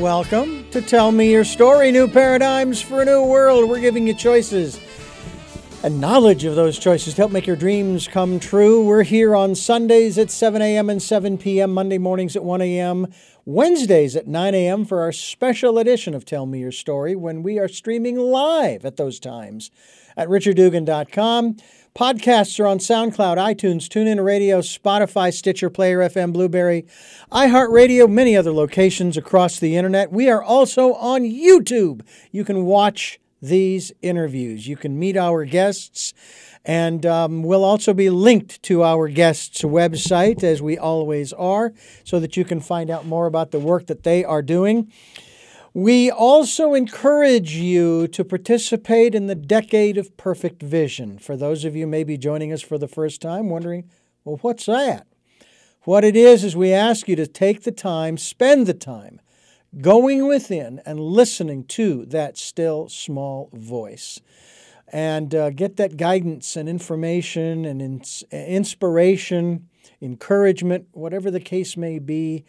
Welcome to Tell Me Your Story New Paradigms for a New World. We're giving you choices and knowledge of those choices to help make your dreams come true. We're here on Sundays at 7 a.m. and 7 p.m., Monday mornings at 1 a.m., Wednesdays at 9 a.m. for our special edition of Tell Me Your Story when we are streaming live at those times at richarddugan.com. Podcasts are on SoundCloud, iTunes, TuneIn Radio, Spotify, Stitcher, Player FM, Blubrry, iHeartRadio, many other locations across the internet. We are also on YouTube. You can watch these interviews. You can meet our guests, and um, we'll also be linked to our guests' website, as we always are, so that you can find out more about the work that they are doing. We also encourage you to participate in the Decade of Perfect Vision. For those of you maybe joining us for the first time, wondering, well, what's that? What it is, is we ask you to take the time, spend the time going within and listening to that still small voice and uh, get that guidance and information and ins- inspiration, encouragement, whatever the case may be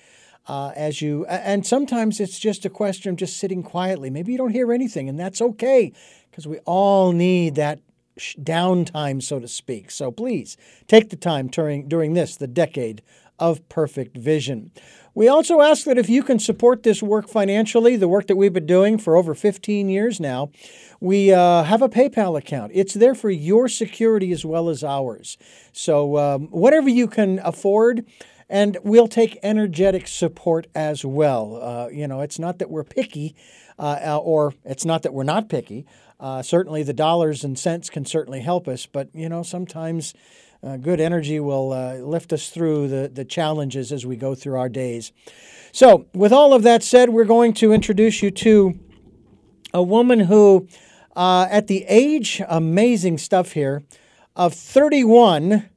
uh, as you and sometimes it's just a question of just sitting quietly maybe you don't hear anything and that's okay because we all need that downtime so to speak so please take the time during during this the decade of perfect vision we also ask that if you can support this work financially, the work that we've been doing for over 15 years now, we uh, have a PayPal account. It's there for your security as well as ours. So, um, whatever you can afford, and we'll take energetic support as well. Uh, you know, it's not that we're picky, uh, or it's not that we're not picky. Uh, certainly, the dollars and cents can certainly help us, but you know, sometimes uh, good energy will uh, lift us through the, the challenges as we go through our days. So, with all of that said, we're going to introduce you to a woman who, uh, at the age, amazing stuff here, of 31,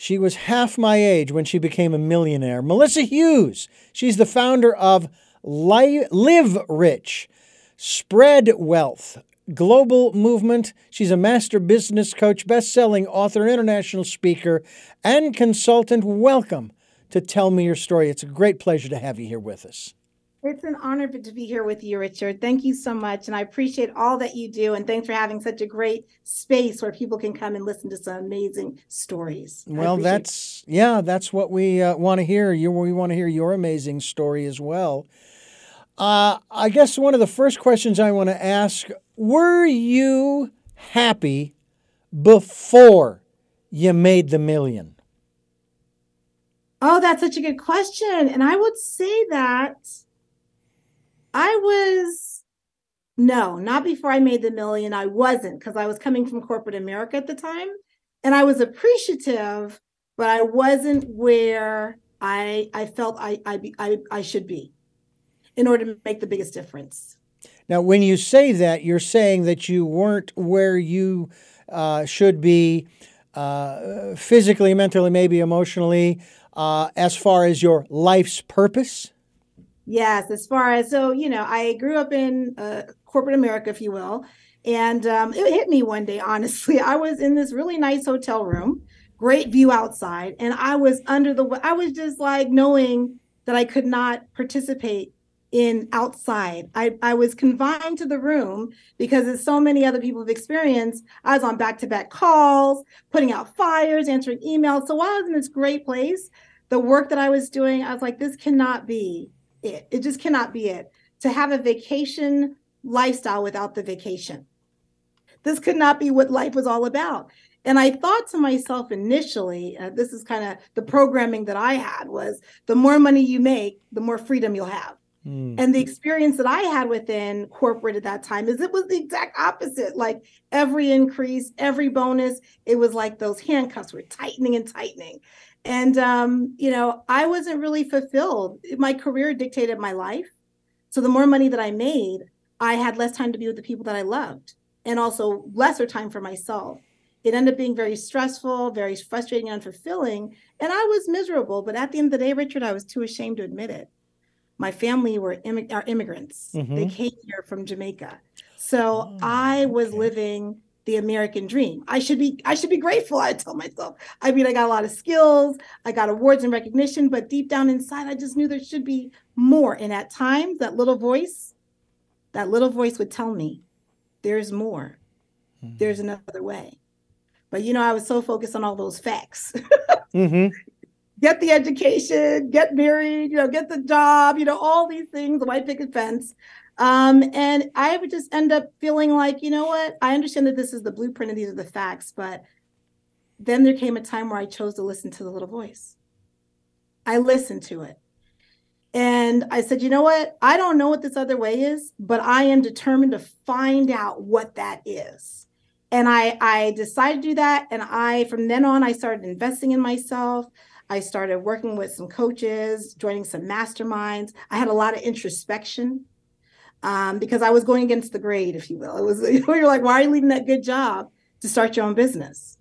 she was half my age when she became a millionaire. Melissa Hughes. She's the founder of Live Rich, Spread Wealth, global movement. She's a master business coach, best-selling author, international speaker, and consultant. Welcome to Tell Me Your Story. It's a great pleasure to have you here with us. It's an honor to be here with you, Richard. Thank you so much. And I appreciate all that you do. And thanks for having such a great space where people can come and listen to some amazing stories. Well, that's, yeah, that's what we uh, want to hear. You, we want to hear your amazing story as well. Uh, I guess one of the first questions I want to ask were you happy before you made the million? Oh, that's such a good question. And I would say that I was no, not before I made the million. I wasn't because I was coming from corporate America at the time, and I was appreciative, but I wasn't where I I felt I I I, I should be in order to make the biggest difference. Now, when you say that, you're saying that you weren't where you uh, should be uh, physically, mentally, maybe emotionally, uh, as far as your life's purpose. Yes, as far as so, you know, I grew up in uh, corporate America, if you will, and um, it hit me one day. Honestly, I was in this really nice hotel room, great view outside, and I was under the. I was just like knowing that I could not participate in outside. I, I was confined to the room because as so many other people have experienced, I was on back-to-back calls, putting out fires, answering emails. So while I was in this great place, the work that I was doing, I was like, this cannot be it. It just cannot be it. To have a vacation lifestyle without the vacation. This could not be what life was all about. And I thought to myself initially, uh, this is kind of the programming that I had was the more money you make, the more freedom you'll have. Mm. And the experience that I had within corporate at that time is it was the exact opposite. Like every increase, every bonus, it was like those handcuffs were tightening and tightening. And, um, you know, I wasn't really fulfilled. My career dictated my life. So the more money that I made, I had less time to be with the people that I loved and also lesser time for myself. It ended up being very stressful, very frustrating, and unfulfilling. And I was miserable. But at the end of the day, Richard, I was too ashamed to admit it. My family were are immigrants. Mm-hmm. They came here from Jamaica. So oh, I was okay. living the American dream. I should be I should be grateful. I tell myself. I mean, I got a lot of skills, I got awards and recognition, but deep down inside, I just knew there should be more. And at times, that little voice, that little voice would tell me, "There's more. Mm-hmm. There's another way." But you know, I was so focused on all those facts. mm-hmm. Get the education, get married, you know, get the job, you know, all these things, the white picket fence. Um, and I would just end up feeling like, you know what? I understand that this is the blueprint and these are the facts, but then there came a time where I chose to listen to the little voice. I listened to it. And I said, you know what? I don't know what this other way is, but I am determined to find out what that is. And I, I decided to do that. And I, from then on, I started investing in myself. I started working with some coaches, joining some masterminds. I had a lot of introspection um, because I was going against the grade, if you will. It was you know, you're like, why are you leaving that good job to start your own business?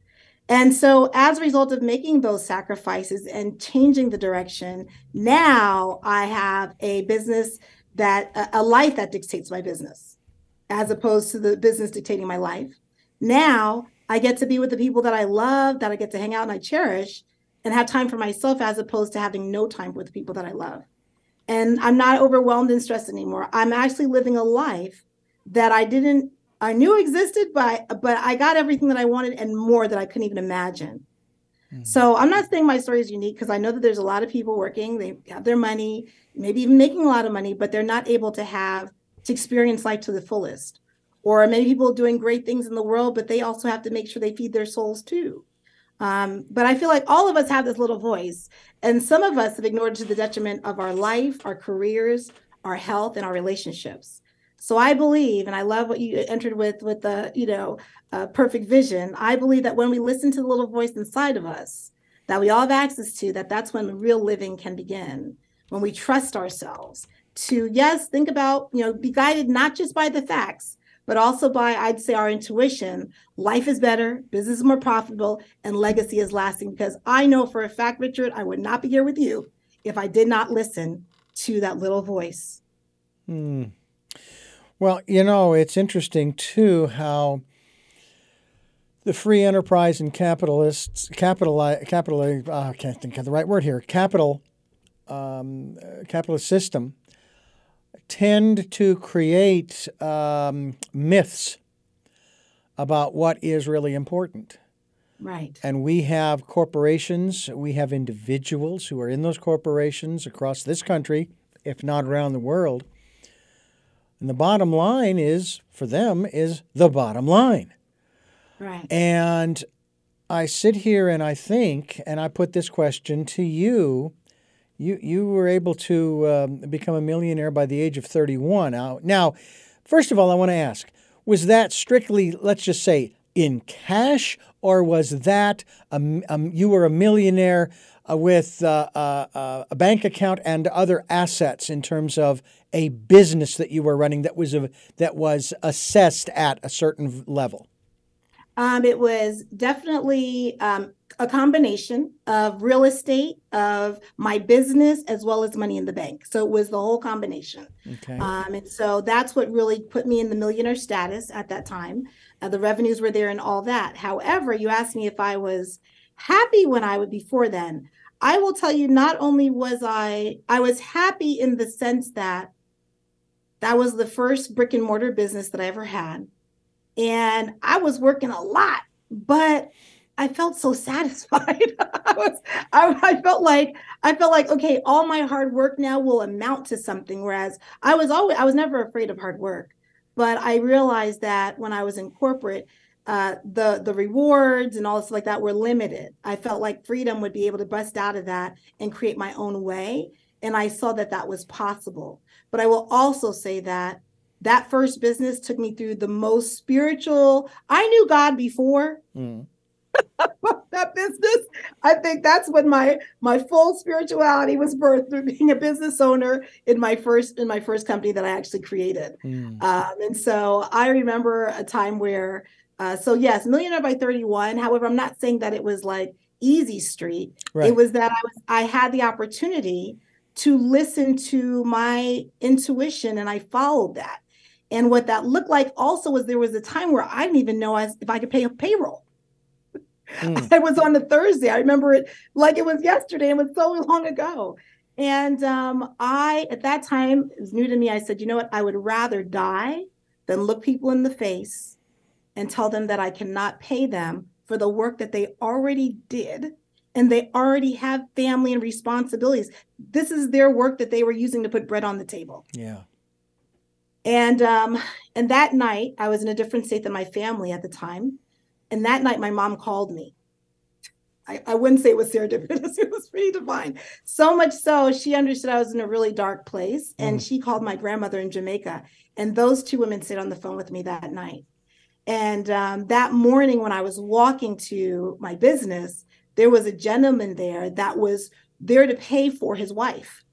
And so, as a result of making those sacrifices and changing the direction, now I have a business that a life that dictates my business, as opposed to the business dictating my life. Now I get to be with the people that I love, that I get to hang out and I cherish, and have time for myself, as opposed to having no time with the people that I love and I'm not overwhelmed and stressed anymore. I'm actually living a life that I didn't I knew existed, but but I got everything that I wanted and more that I couldn't even imagine. Mm-hmm. So I'm not saying my story is unique because I know that there's a lot of people working, they have their money, maybe even making a lot of money, but they're not able to have to experience life to the fullest. Or many people doing great things in the world, but they also have to make sure they feed their souls too. Um, but I feel like all of us have this little voice, and some of us have ignored it to the detriment of our life, our careers, our health, and our relationships. So I believe, and I love what you entered with with the you know uh, perfect vision. I believe that when we listen to the little voice inside of us that we all have access to, that that's when real living can begin. When we trust ourselves to yes, think about you know be guided not just by the facts, but also by, I'd say, our intuition, life is better, business is more profitable, and legacy is lasting. Because I know for a fact, Richard, I would not be here with you if I did not listen to that little voice. Hmm. Well, you know, it's interesting too how the free enterprise and capitalists, capital, capital, uh, I can't think of the right word here, capital, um, capitalist system tend to create um, myths about what is really important. Right. And we have corporations, we have individuals who are in those corporations across this country, if not around the world. And the bottom line is, for them, is the bottom line. Right. And I sit here and I think, and I put this question to you you you were able to um, become a millionaire by the age of 31. Now, first of all, I want to ask: Was that strictly, let's just say, in cash, or was that a, um, you were a millionaire uh, with uh, uh, uh, a bank account and other assets in terms of a business that you were running that was a, that was assessed at a certain level? Um, it was definitely um, a combination of real estate, of my business, as well as money in the bank. So it was the whole combination. Okay. Um, and so that's what really put me in the millionaire status at that time. Uh, the revenues were there and all that. However, you asked me if I was happy when I would before then. I will tell you, not only was I, I was happy in the sense that that was the first brick and mortar business that I ever had and I was working a lot, but I felt so satisfied. I was, I, I, felt like, I felt like, okay, all my hard work now will amount to something. Whereas I was always, I was never afraid of hard work, but I realized that when I was in corporate, uh, the the rewards and all this like that were limited. I felt like freedom would be able to bust out of that and create my own way, and I saw that that was possible. But I will also say that that first business took me through the most spiritual. I knew God before. Mm. that business i think that's when my my full spirituality was birthed through being a business owner in my first in my first company that i actually created mm. um, and so i remember a time where uh, so yes millionaire by 31 however i'm not saying that it was like easy street right. it was that i was i had the opportunity to listen to my intuition and i followed that And what that looked like also was there was a time where I didn't even know if I could pay a payroll. Mm. I was on a Thursday. I remember it like it was yesterday. It was so long ago. And um, I, at that time, it was new to me. I said, you know what? I would rather die than look people in the face and tell them that I cannot pay them for the work that they already did and they already have family and responsibilities. This is their work that they were using to put bread on the table. Yeah. And um, and that night, I was in a different state than my family at the time. And that night, my mom called me. I, I wouldn't say it was serendipitous, it was pretty divine. So much so, she understood I was in a really dark place. And mm. she called my grandmother in Jamaica. And those two women stayed on the phone with me that night. And um, that morning, when I was walking to my business, there was a gentleman there that was there to pay for his wife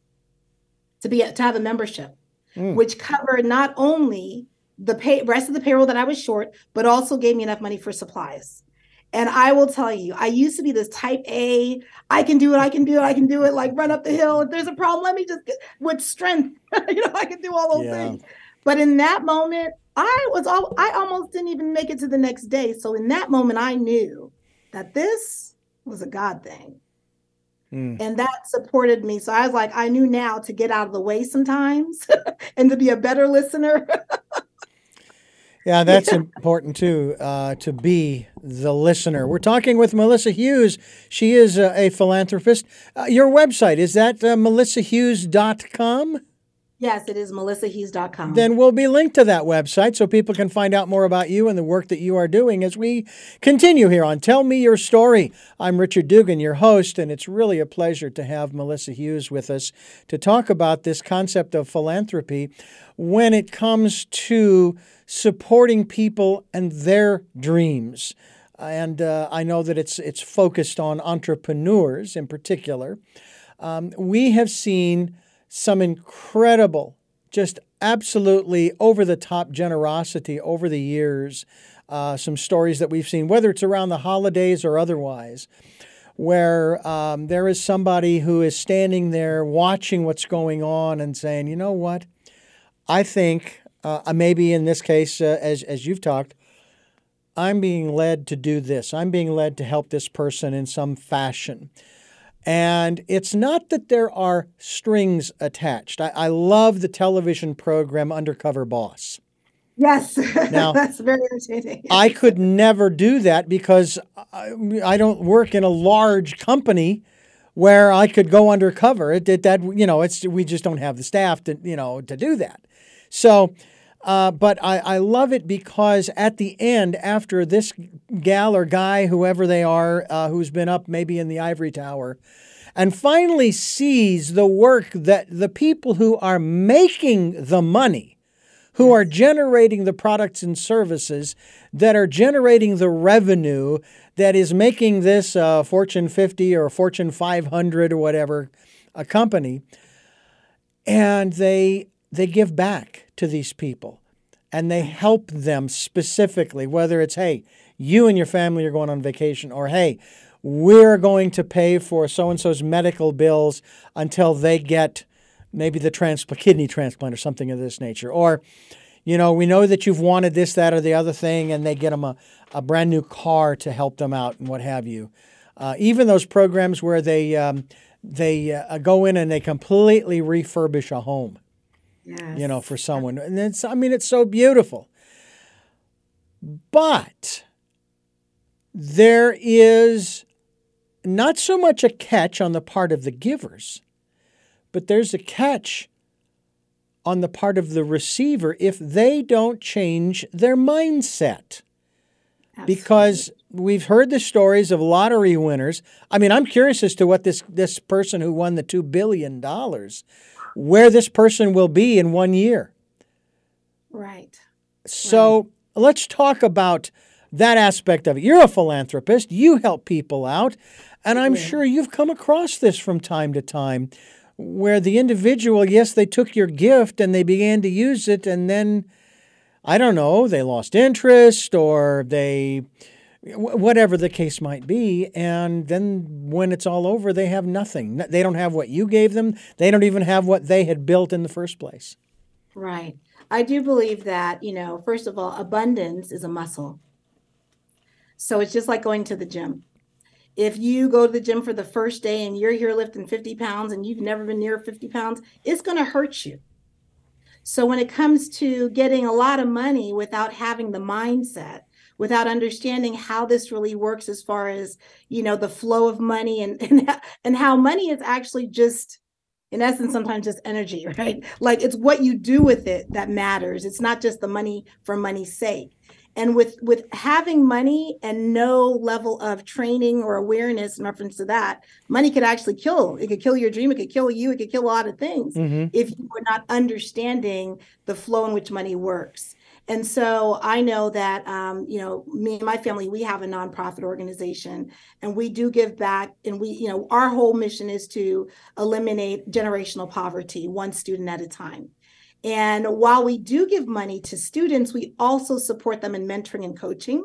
to be to have a membership, mm. which covered not only the pay rest of the payroll that I was short, but also gave me enough money for supplies. And I will tell you, I used to be this type A, I can do it, I can do it, I can do it, like run up the hill. If there's a problem, let me just get with strength. you know, I can do all those yeah. things. But in that moment, I was all I almost didn't even make it to the next day. So in that moment, I knew that this was a God thing. Mm. And that supported me. So I was like, I knew now to get out of the way sometimes and to be a better listener. yeah, that's important too, uh, to be the listener. We're talking with Melissa Hughes. She is a, a philanthropist. Uh, your website, is that uh, melissahughes.com? Yes, it is melissahughes.com. Then we'll be linked to that website so people can find out more about you and the work that you are doing as we continue here on Tell Me Your Story. I'm Richard Dugan, your host, and it's really a pleasure to have Melissa Hughes with us to talk about this concept of philanthropy when it comes to supporting people and their dreams. And uh, I know that it's it's focused on entrepreneurs in particular. Um, we have seen some incredible, just absolutely over the top generosity over the years. Uh, some stories that we've seen, whether it's around the holidays or otherwise, where um, there is somebody who is standing there watching what's going on and saying, you know what, I think uh, maybe in this case, uh, as as you've talked, I'm being led to do this. I'm being led to help this person in some fashion. And it's not that there are strings attached. I, I love the television program Undercover Boss. Yes, now, that's very entertaining. I could never do that because I, I, don't work in a large company where I could go undercover. It, it, that you know, it's we just don't have the staff to you know to do that. So uh, but I, I love it because at the end, after this gal or guy, whoever they are, uh, who's been up maybe in the ivory tower, and finally sees the work that the people who are making the money, who are generating the products and services, that are generating the revenue that is making this uh, Fortune 50 or Fortune 500 or whatever a company, and they they give back to these people and they help them specifically, whether it's, hey, you and your family are going on vacation, or hey, we're going to pay for so and so's medical bills until they get maybe the trans- kidney transplant or something of this nature. Or, you know, we know that you've wanted this, that, or the other thing, and they get them a, a brand new car to help them out and what have you. Uh, even those programs where they um, they uh, go in and they completely refurbish a home yes. you know, for someone. And it's, I mean, it's so beautiful. But there is not so much a catch on the part of the givers, but there's a catch on the part of the receiver if they don't change their mindset. Absolutely. Because we've heard the stories of lottery winners. I mean, I'm curious as to what this this person who won the 2 billion dollars where this person will be in one year. Right. So right. let's talk about that aspect of it. You're a philanthropist, you help people out, and I'm yeah. sure you've come across this from time to time where the individual, yes, they took your gift and they began to use it, and then, I don't know, they lost interest or they whatever the case might be. And then when it's all over, they have nothing. They don't have what you gave them. They don't even have what they had built in the first place. Right. I do believe that, you know, first of all, abundance is a muscle. So it's just like going to the gym. If you go to the gym for the first day and you're here lifting 50 pounds and you've never been near 50 pounds, it's going to hurt you. So when it comes to getting a lot of money without having the mindset, without understanding how this really works as far as, you know, the flow of money and and, and how money is actually just in essence sometimes just energy right? Like it's what you do with it that matters. It's not just the money for money's sake. And with with having money and no level of training or awareness in reference to that money could actually kill. It could kill your dream. It could kill you. It could kill a lot of things mm-hmm. if you are not understanding the flow in which money works and so I know that, um, you know, me and my family, we have a nonprofit organization and we do give back. And we, you know, our whole mission is to eliminate generational poverty, one student at a time. And while we do give money to students, we also support them in mentoring and coaching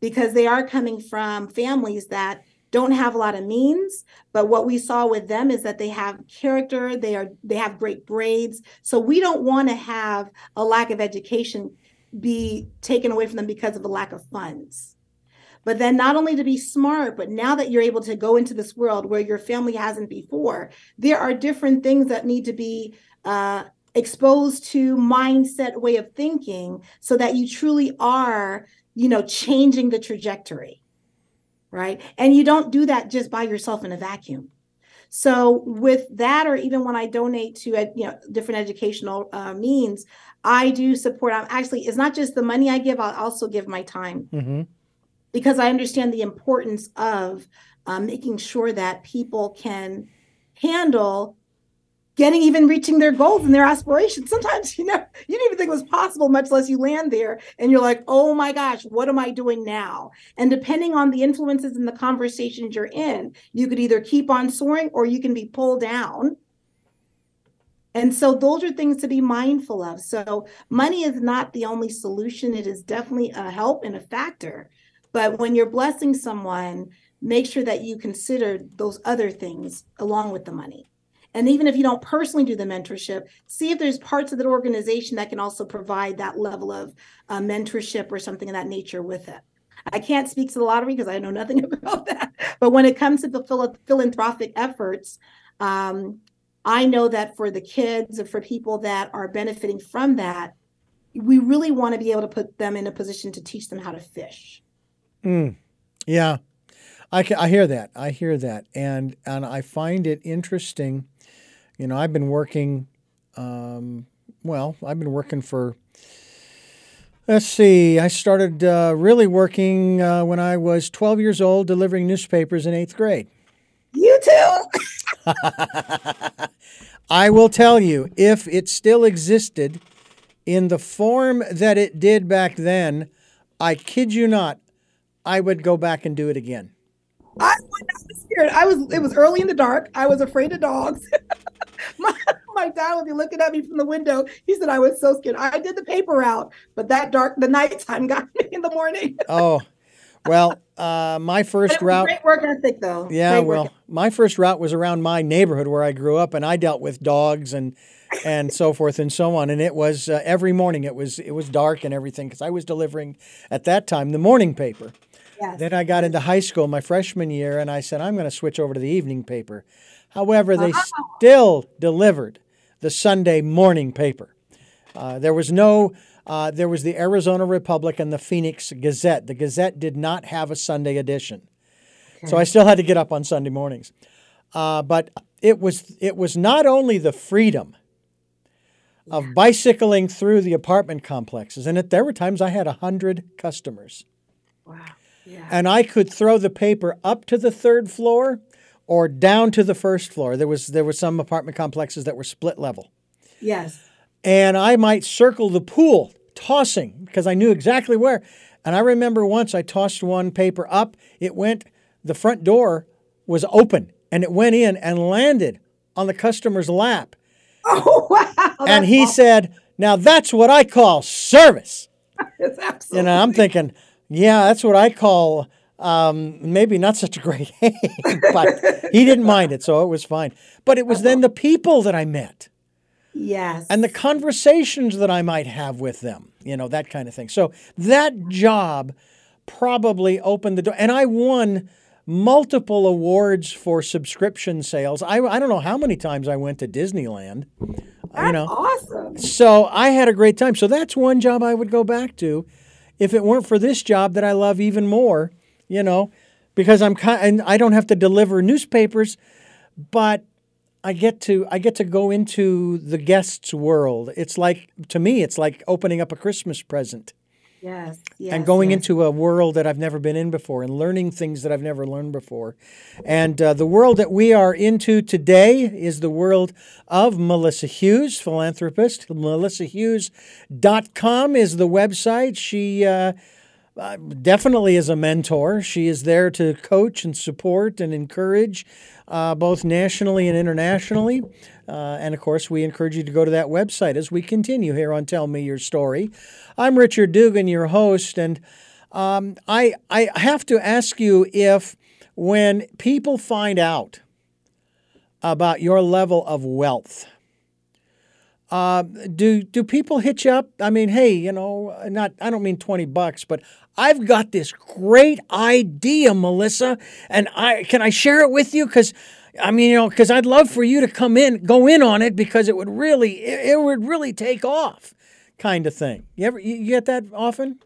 because they are coming from families that don't have a lot of means but what we saw with them is that they have character they are they have great grades so we don't want to have a lack of education be taken away from them because of a lack of funds. But then not only to be smart but now that you're able to go into this world where your family hasn't before there are different things that need to be uh, exposed to mindset way of thinking so that you truly are you know changing the trajectory right? And you don't do that just by yourself in a vacuum. So with that or even when i donate to you know different educational uh, means i do support i'm actually it's not just the money i give i'll also give my time mm-hmm. because i understand the importance of um, making sure that people can handle getting even reaching their goals and their aspirations. Sometimes you know you didn't even think it was possible, much less you land there and you're like, oh my gosh, what am I doing now? And depending on the influences and the conversations you're in, you could either keep on soaring or you can be pulled down. And so those are things to be mindful of. So money is not the only solution. It is definitely a help and a factor. But when you're blessing someone, make sure that you consider those other things along with the money. And even if you don't personally do the mentorship, see if there's parts of the organization that can also provide that level of uh, mentorship or something of that nature with it. I can't speak to the lottery because I know nothing about that. But when it comes to the phil- philanthropic efforts, um, I know that for the kids and for people that are benefiting from that, we really want to be able to put them in a position to teach them how to fish. Mm, yeah, I, I hear that. I hear that, and and I find it interesting you know, I've been working, um, well, I've been working for, let's see, I started uh, really working uh, when I was 12 years old, delivering newspapers in eighth grade. You too. I will tell you, if it still existed in the form that it did back then, I kid you not, I would go back and do it again. I was scared. I was. It was early in the dark. I was afraid of dogs. my, my dad would be looking at me from the window. He said I was so scared. I did the paper route, but that dark, the nighttime got me in the morning. oh, well, uh, my first route. Great work ethic, though. Yeah, great well, my first route was around my neighborhood where I grew up, and I dealt with dogs and and so forth and so on. And it was uh, every morning. It was it was dark and everything because I was delivering at that time the morning paper. Yes. Then I got into high school my freshman year, and I said I'm going to switch over to the evening paper. However, they still delivered the Sunday morning paper. Uh, there was no, uh, there was the Arizona Republic and the Phoenix Gazette. The Gazette did not have a Sunday edition, okay. so I still had to get up on Sunday mornings. Uh, but it was it was not only the freedom of bicycling through the apartment complexes, and it, there were times I had a hundred customers. Wow. Yeah. And I could throw the paper up to the third floor or down to the first floor. There was there were some apartment complexes that were split level. Yes. And I might circle the pool, tossing because I knew exactly where. And I remember once I tossed one paper up, it went the front door was open and it went in and landed on the customer's lap. Oh wow. and he awesome. said, "Now that's what I call service." it's absolutely. You know, I'm thinking, yeah, that's what I call um, maybe not such a great but he didn't mind it, so it was fine. But it was then the people that I met Yes. And the conversations that I might have with them, you know, that kind of thing. So that job probably opened the door. And I won multiple awards for subscription sales. I, I don't know how many times I went to Disneyland. That's you know, awesome. So I had a great time. So that's one job I would go back to if it weren't for this job that I love even more, you know, because I'm kind and I don't have to deliver newspapers, but I get to I get to go into the guests' world. It's like to me, it's like opening up a Christmas present Yes. Yes. and going yes. into a world that I've never been in before and learning things that I've never learned before. And uh, the world that we are into today is the world of Melissa Hughes, philanthropist. MelissaHughes.com is the website. She uh, uh, definitely is a mentor. She is there to coach and support and encourage uh, both nationally and internationally. Uh, and of course, we encourage you to go to that website as we continue here on Tell Me Your Story. I'm Richard Dugan, your host, and um, I, I have to ask you if when people find out about your level of wealth, uh, do do people hit you up? I mean, hey, you know, not I don't mean twenty bucks, but I've got this great idea, Melissa, and I can I share it with you because. I mean, you know, because I'd love for you to come in, go in on it because it would really, it, it would really take off, kind of thing. You ever you get that often?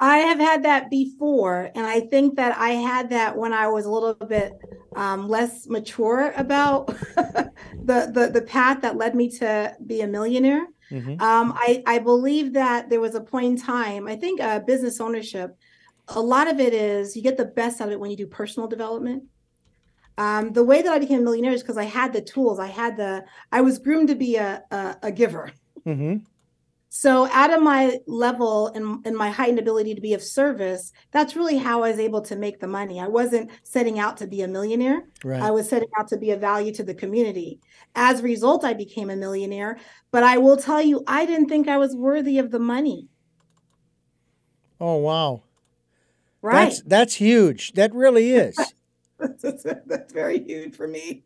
I have had that before, and I think that I had that when I was a little bit um, less mature about the, the the path that led me to be a millionaire. Mm-hmm. Um, I I believe that there was a point in time. I think uh, business ownership, a lot of it is you get the best out of it when you do personal development. Um, the way that I became a millionaire is because I had the tools. I had the. I was groomed to be a a, a giver. Mm-hmm. So out of my level and, and my heightened ability to be of service, that's really how I was able to make the money. I wasn't setting out to be a millionaire. Right. I was setting out to be a value to the community. As a result, I became a millionaire. But I will tell you, I didn't think I was worthy of the money. oh wow. Right. That's that's huge. That really is. That's, very huge for me.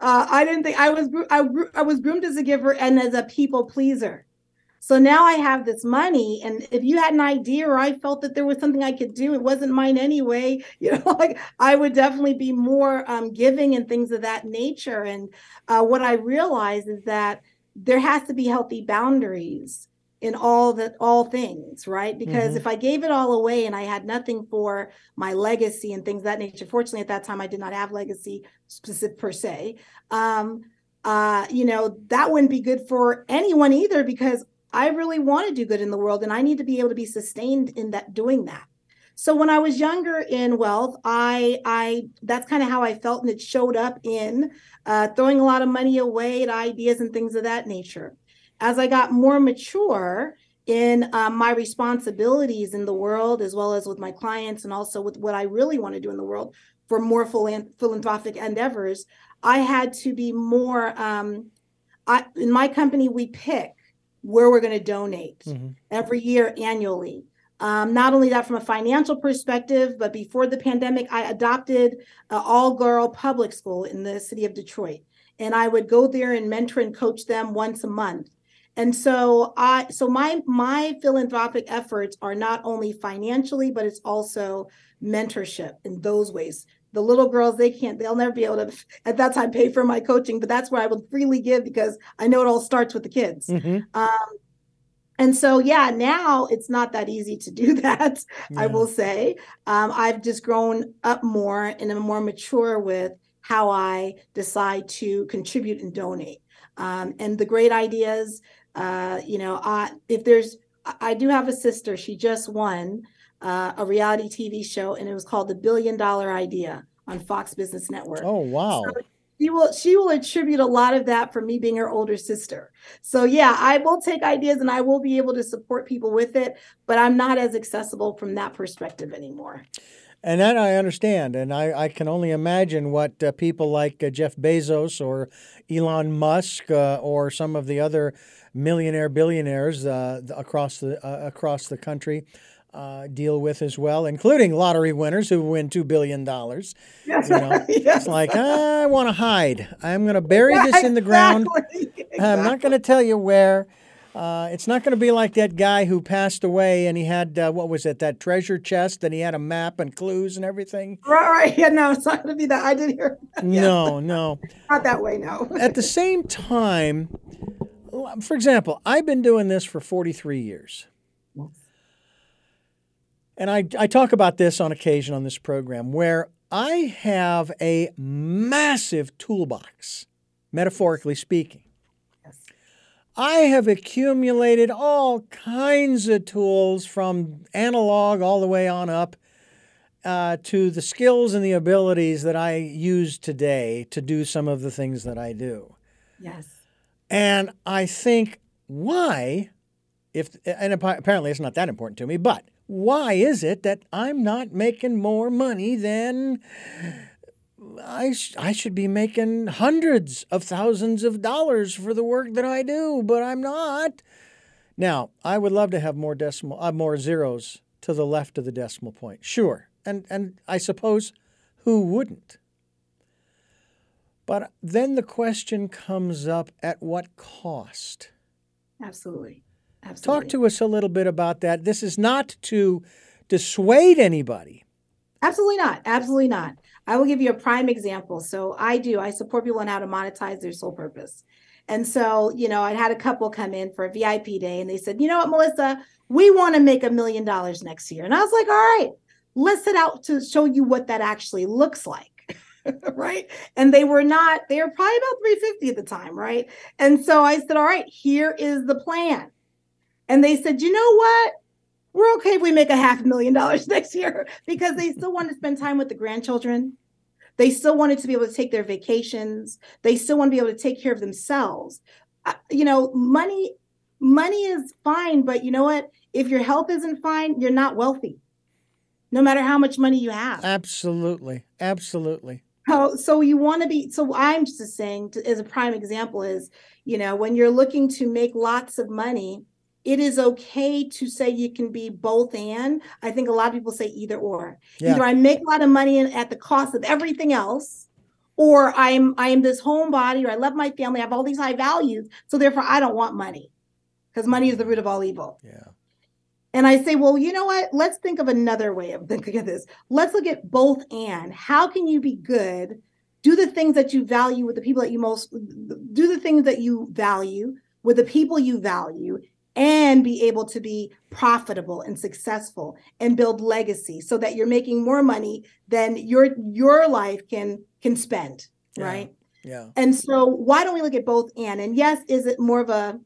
Uh, I didn't think I was I, I was groomed as a giver and as a people pleaser. So now I have this money, and if you had an idea or I felt that there was something I could do, it wasn't mine anyway. You know, like I would definitely be more um, giving and things of that nature. And uh, what I realized is that there has to be healthy boundaries in all that all things right because Mhm. if i gave it all away and i had nothing for my legacy and things of that nature fortunately at that time i did not have legacy specific per se um uh you know that wouldn't be good for anyone either because i really want to do good in the world and i need to be able to be sustained in that doing that so when i was younger in wealth i i that's kind of how i felt and it showed up in uh, throwing a lot of money away at ideas and things of that nature as I got more mature in um, my responsibilities in the world, as well as with my clients, and also with what I really want to do in the world for more philan- philanthropic endeavors, I had to be more. Um, I, in my company, we pick where we're going to donate Mhm. every year annually. Um, not only that from a financial perspective, but before the pandemic, I adopted an all girl public school in the city of Detroit. And I would go there and mentor and coach them once a month. And so I so my my philanthropic efforts are not only financially, but it's also mentorship in those ways. The little girls, they can't, they'll never be able to at that time pay for my coaching, but that's where I would freely give because I know it all starts with the kids. Mhm. Um, and so, yeah, now it's not that easy to do that. I will say, um, I've just grown up more and i'm more mature with how I decide to contribute and donate. Um, and the great ideas, uh, you know, I, if there's, I do have a sister. She just won uh, a reality TV show, and it was called The Billion Dollar Idea on Fox Business Network. Oh wow. she will she will attribute a lot of that for me being her older sister. So yeah i will take ideas and i will be able to support people with it but i'm not as accessible from that perspective anymore. And that I understand, and I, I can only imagine what uh, people like uh, Jeff Bezos or Elon Musk uh, or some of the other millionaire billionaires uh, across the uh, across the country uh, deal with as well, including lottery winners who win $2 billion. Yes. You know, yes. It's like, I want to hide. I'm going to bury this in the ground. Exactly. I'm not going to tell you where. Uh, it's not going to be like that guy who passed away and he had, uh, what was it, that treasure chest and he had a map and clues and everything. Right, right. Yeah, no, it's not going to be that. I didn't hear. Yeah, No, no. Not that way, no. At the same time, for example, I've been doing this for 43 years. And I, I talk about this on occasion on this program where I have a massive toolbox, metaphorically speaking. Yes. I have accumulated all kinds of tools from analog all the way on up uh, to the skills and the abilities that I use today to do some of the things that I do. Yes. And I think, why, if, and apparently it's not that important to me, but why is it that I'm not making more money than I, sh- I should be making hundreds of thousands of dollars for the work that I do, but I'm not. Now, I would love to have more decimal, uh, more zeros to the left of the decimal point. Sure, and and I suppose who wouldn't? But then the question comes up: at what cost? Absolutely. Absolutely. Talk to us a little bit about that. This is not to dissuade anybody. Absolutely not. Absolutely not. I will give you a prime example. So I do, I support people on how to monetize their soul purpose. And so, you know, I had a couple come in for a VIP day and they said, you know what, Melissa, we want to make a million dollars next year. And I was like, all right, let's set out to show you what that actually looks like. right. And they were not, they were probably about 350 at the time. Right. And so I said, all right, here is the plan. And they said, you know what? we're okay if we make a half a million dollars next year because they still want to spend time with the grandchildren. They still wanted to be able to take their vacations. They still want to be able to take care of themselves. Uh, you know, money money is fine, but you know what? If your health isn't fine, you're not wealthy. No matter how much money you have. Absolutely, absolutely. So, so you want to be. So I'm just saying, as a prime example, is you know when you're looking to make lots of money, it is okay to say you can be both and i think a lot of people say either or Yeah. either i make a lot of money at the cost of everything else or i'm i am this homebody or i love my family i have all these high values so therefore i don't want money because money is the root of all evil Yeah. and I say, well, you know what? Let's think of another way of thinking of this. Let's look at both and. How can you be good? Do the things that you value with the people that you most do the things that you value with the people you value and be able to be profitable and successful and build legacy so that you're making more money than your your life can can spend, Yeah. right? Yeah. And so why don't we look at both and? And yes, is it more of a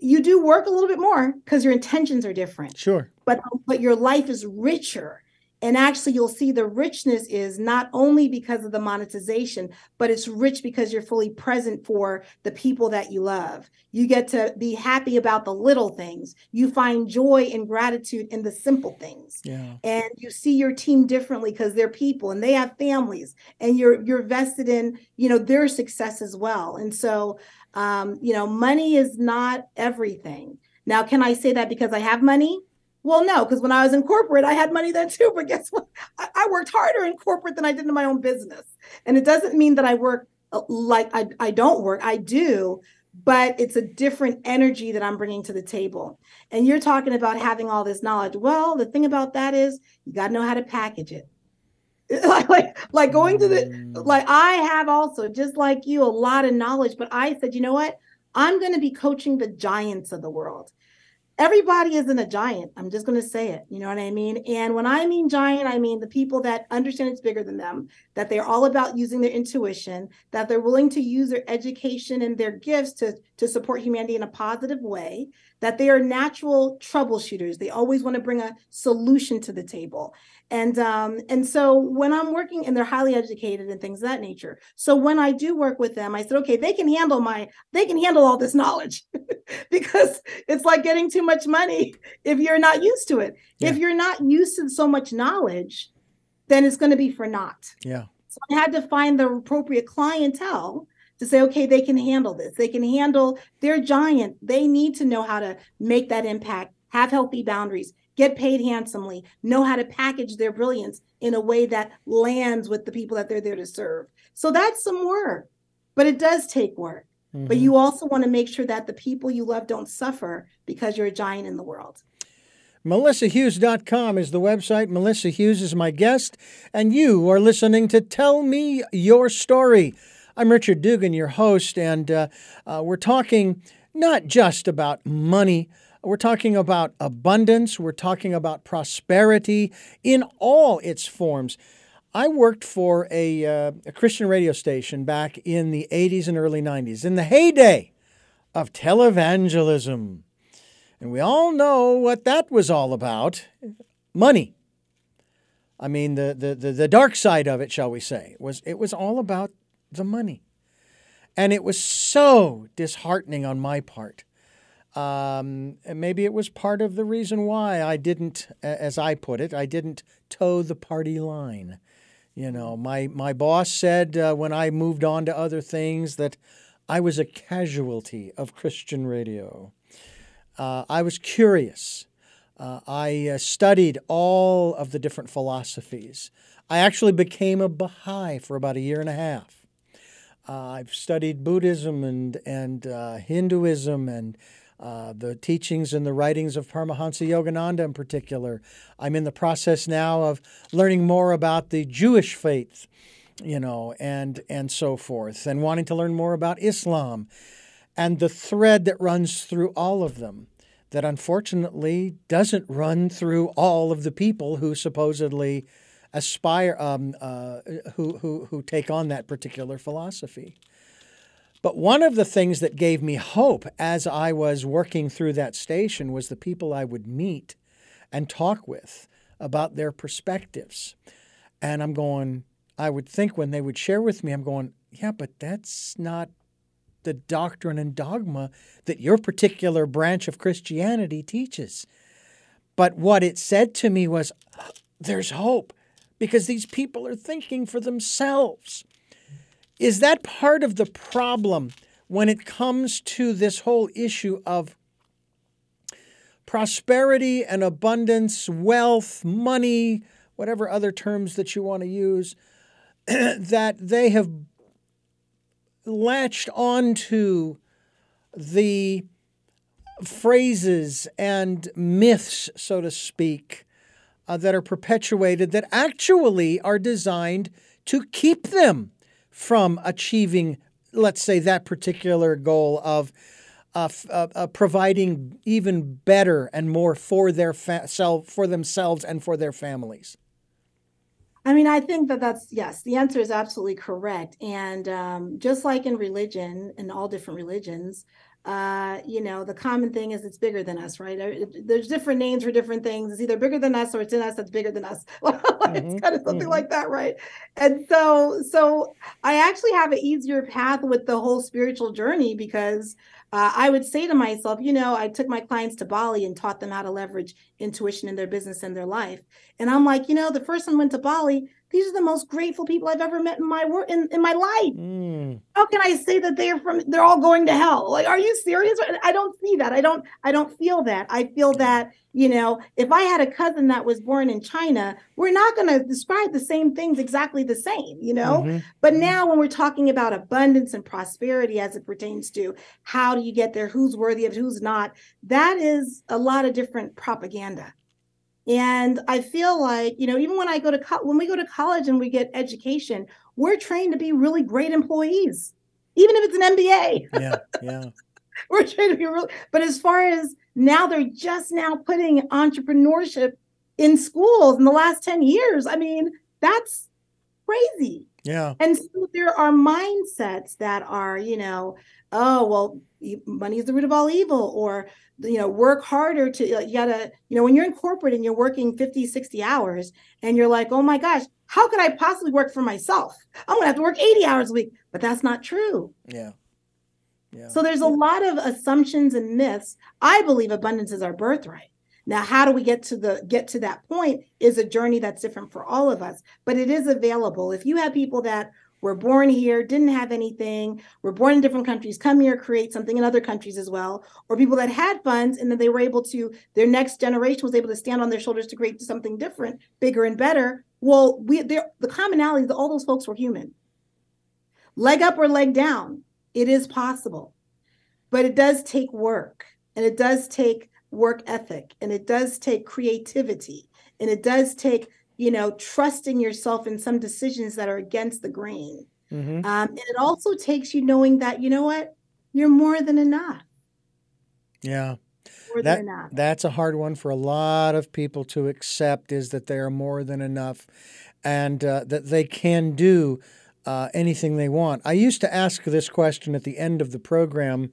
you do work a little bit more because your intentions are different, Sure. but but your life is richer. And actually you'll see the richness is not only because of the monetization, but it's rich because you're fully present for the people that you love. You get to be happy about the little things. You find joy and gratitude in the simple things Yeah. and you see your team differently because they're people and they have families and you're you're vested in you know their success as well and so um, you know money is not everything now can i say that because i have money well no because when i was in corporate i had money then too but guess what? I, I worked harder in corporate than i did in my own business. And it doesn't mean that i work uh, like I, I don't work i do but it's a different energy that i'm bringing to the table. And you're talking about having all this knowledge. Well the thing about that is you got to know how to package it. Like, like like going to the Mm. like i have also just like you a lot of knowledge but i said you know what? I'm going to be coaching the giants of the world everybody isn't a giant. I'm just going to say it. You know what i mean? And when i mean giant i mean the people that understand it's bigger than them that they're all about using their intuition that they're willing to use their education and their gifts to to support humanity in a positive way that they are natural troubleshooters. They always want to bring a solution to the table and um and so when i'm working and they're highly educated and things of that nature so when i do work with them i said okay they can handle my they can handle all this knowledge because it's like getting too much money if you're not used to it if you're not used to so much knowledge then it's going to be for naught Yeah. so I had to find the appropriate clientele to say, okay, they can handle this. They can handle, they're giant. They need to know how to make that impact, have healthy boundaries, get paid handsomely, know how to package their brilliance in a way that lands with the people that they're there to serve. So that's some work, but it does take work. Mm-hmm. But you also want to make sure that the people you love don't suffer because you're a giant in the world. MelissaHughes.com is the website. Melissa Hughes is my guest, and you are listening to Tell Me Your Story. I'm Richard Dugan, your host, and uh, uh, we're talking not just about money. We're talking about abundance. We're talking about prosperity in all its forms. I worked for a, uh, a, Christian radio station back in the 80s and early 90s, in the heyday of televangelism. And we all know what that was all about money. I mean, the, the, the, the dark side of it, shall we say, was it was all about the money. And it was so disheartening on my part. Um, maybe it was part of the reason why I didn't, as I put it, I didn't toe the party line. You know, my, my boss said uh, when I moved on to other things that I was a casualty of Christian radio. Uh, I was curious. Uh, I uh, studied all of the different philosophies. I actually became a Baha'i for about a year and a half. Uh, I've studied Buddhism and and uh, Hinduism and uh, the teachings and the writings of Paramahansa Yogananda in particular. I'm in the process now of learning more about the Jewish faith, you know, and and so forth, and wanting to learn more about Islam, and the thread that runs through all of them. That unfortunately doesn't run through all of the people who supposedly aspire um, uh, who, who, who take on that particular philosophy. But one of the things that gave me hope as I was working through that station was the people I would meet and talk with about their perspectives. And I'm going, I would think when they would share with me, I'm going, yeah, but that's not the doctrine and dogma that your particular branch of Christianity teaches. But what it said to me was, there's hope because these people are thinking for themselves. Is that part of the problem when it comes to this whole issue of prosperity and abundance, wealth, money, whatever other terms that you want to use, that they have latched onto the phrases and myths, so to speak, uh, that are perpetuated that actually are designed to keep them from achieving, let's say, that particular goal of uh, uh, uh, providing even better and more for their fa- self, for themselves and for their families. I mean, I think that that's yes. The answer is absolutely correct, and um, just like in religion, in all different religions, uh, you know, the common thing is it's bigger than us, right? There's different names for different things. It's either bigger than us or it's in us that's bigger than us. mm-hmm. It's kind of something mm-hmm. like that, right? And so, so I actually have an easier path with the whole spiritual journey because uh, I would say to myself, you know, I took my clients to Bali and taught them how to leverage intuition in their business and their life. And I'm like, you know, the first one went to Bali these are the most grateful people I've ever met in my work in, in my life. Mm. How can I say that they're from they're all going to hell? Like, are you serious? I don't see that. I don't I don't feel that. I feel that, you know, if I had a cousin that was born in China, we're not going to describe the same things exactly the same, you know? Mm-hmm. But mm-hmm. now when we're talking about abundance and prosperity as it pertains to how do you get there, who's worthy of who's not, that is a lot of different propaganda. And I feel like, you know, even when I go to co- when we go to college and we get education, we're trained to be really great employees, even if it's an MBA. Yeah, yeah. we're trained to be really. But as far as now, they're just now putting entrepreneurship in schools in the last ten years. I mean, that's crazy. Yeah. And so there are mindsets that are, you know, oh well, money is the root of all evil, or you know work harder to you gotta you know when you're in corporate and you're working 50 60 hours and you're like oh my gosh how could i possibly work for myself? I'm gonna have to work 80 hours a week. But that's not true. Yeah. Yeah. So there's a lot of assumptions and myths. I believe abundance is our birthright. Now how do we get to the get to that point is a journey that's different for all of us but it is available. If you have people that were born here, didn't have anything, We're born in different countries, come here, create something in other countries as well, or people that had funds and then they were able to, their next generation was able to stand on their shoulders to create something different, bigger and better. Well, we the commonality is that all those folks were human. Leg up or leg down, it is possible. But it does take work and it does take work ethic and it does take creativity and it does take you know, trusting yourself in some decisions that are against the grain. Mm-hmm. Um, and it also takes you knowing that, you know what, you're more than enough. Yeah. that, That's a hard one for a lot of people to accept is that they are more than enough and uh, that they can do uh, anything they want. I used to ask this question at the end of the program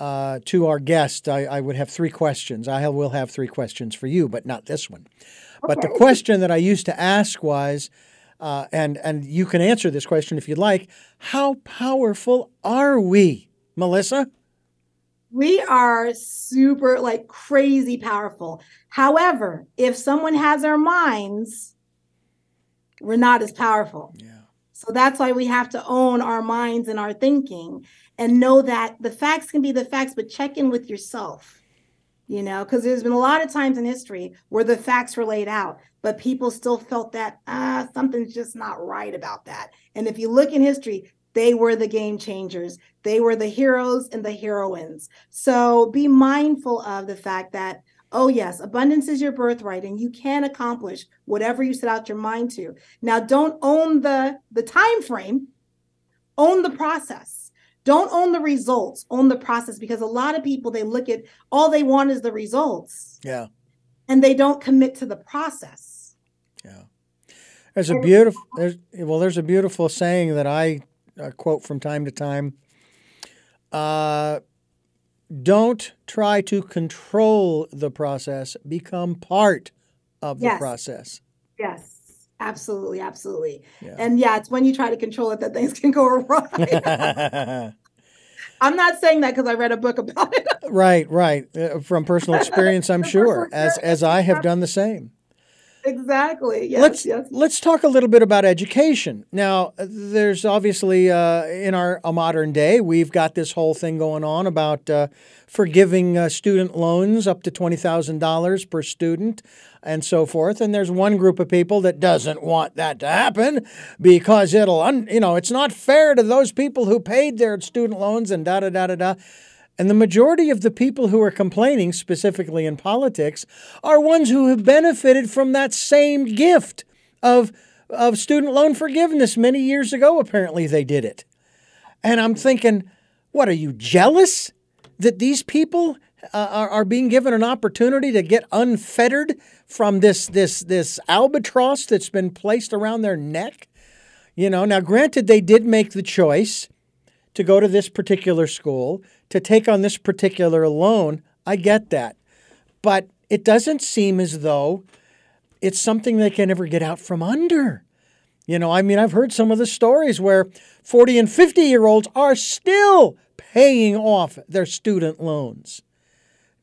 uh, to our guest. I, I, would have three questions. I will have three questions for you, but not this one. But the question that I used to ask was, uh, and and you can answer this question if you'd like. How powerful are we, Melissa? We are super like crazy powerful. However, if someone has our minds, we're not as powerful. Yeah. So that's why we have to own our minds and our thinking and know that the facts can be the facts, but check in with yourself you know, because there's been a lot of times in history where the facts were laid out, but people still felt that ah, something's just not right about that. And if you look in history, they were the game changers. They were the heroes and the heroines. So be mindful of the fact that oh yes, abundance is your birthright and you can accomplish whatever you set out your mind to. Now don't own the the time frame, own the process don't own the results, own the process because a lot of people they look at all they want is the results. Yeah. And they don't commit to the process. Yeah. There's a beautiful there's well there's a beautiful saying that I uh, quote from time to time. Uh, don't try to control the process, become part of the yes. process. Yes. Absolutely, absolutely. Yeah. And yeah, it's when you try to control it that things can go wrong. I'm not saying that because I read a book about it. right, right. Uh, from personal experience, I'm sure, as as I have done the same. Exactly. Yes, let's yes. let's talk a little bit about education. Now, there's obviously uh, in our modern day, we've got this whole thing going on about uh, forgiving uh, student loans up to twenty thousand dollars per student and so forth. And there's one group of people that doesn't want that to happen because it'll, un, you know, it's not fair to those people who paid their student loans and da da da da da. And the majority of the people who are complaining, specifically in politics, are ones who have benefited from that same gift of, of student loan forgiveness many years ago. Apparently, they did it. And I'm thinking, what are you jealous that these people uh, are, are being given an opportunity to get unfettered from this this this albatross that's been placed around their neck. You know, now granted they did make the choice to go to this particular school, to take on this particular loan. I get that. But it doesn't seem as though it's something they can ever get out from under. You know, I mean, I've heard some of the stories where 40 and 50 year olds are still paying off their student loans.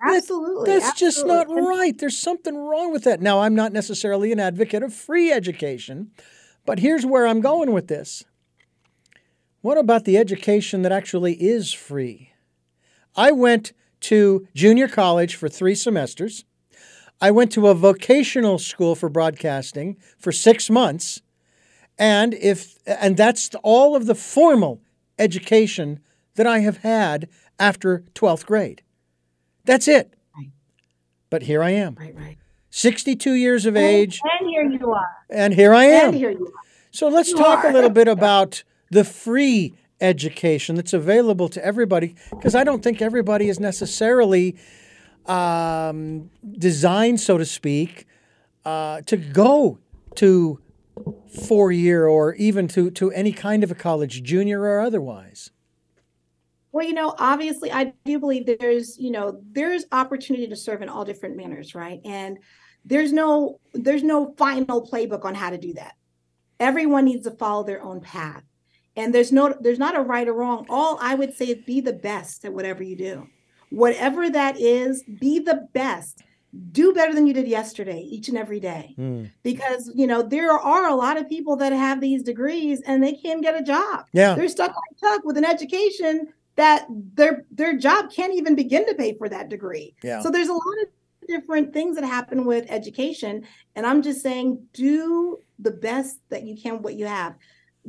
Absolutely. That, that's absolutely. just not right. There's something wrong with that. Now, I'm not necessarily an advocate of free education, but here's where I'm going with this. What about the education that actually is free? I went to junior college for three semesters. I went to a vocational school for broadcasting for six months. And if and that's all of the formal education that I have had after 12th grade. That's it. Right. But here I am. Right, right. 62 years of and, age. And here you are. And here I am. And here you are. So let's you talk are. a little bit about the free education that's available to everybody because I don't think everybody is necessarily um, designed, so to speak, uh, to go to four year or even to, to any kind of a college, junior or otherwise. Well, you know, obviously, I do believe there's, you know, there's opportunity to serve in all different manners, right? And there's no there's no final playbook on how to do that. Everyone needs to follow their own path, and there's no there's not a right or wrong. All I would say is be the best at whatever you do, whatever that is. Be the best do better than you did yesterday each and every day Mm. because you know there are a lot of people that have these degrees and they can't get a job Yeah. they're stuck like Chuck with an education that their their job can't even begin to pay for that degree Yeah. so there's a lot of different things that happen with education and i'm just saying do the best that you can with what you have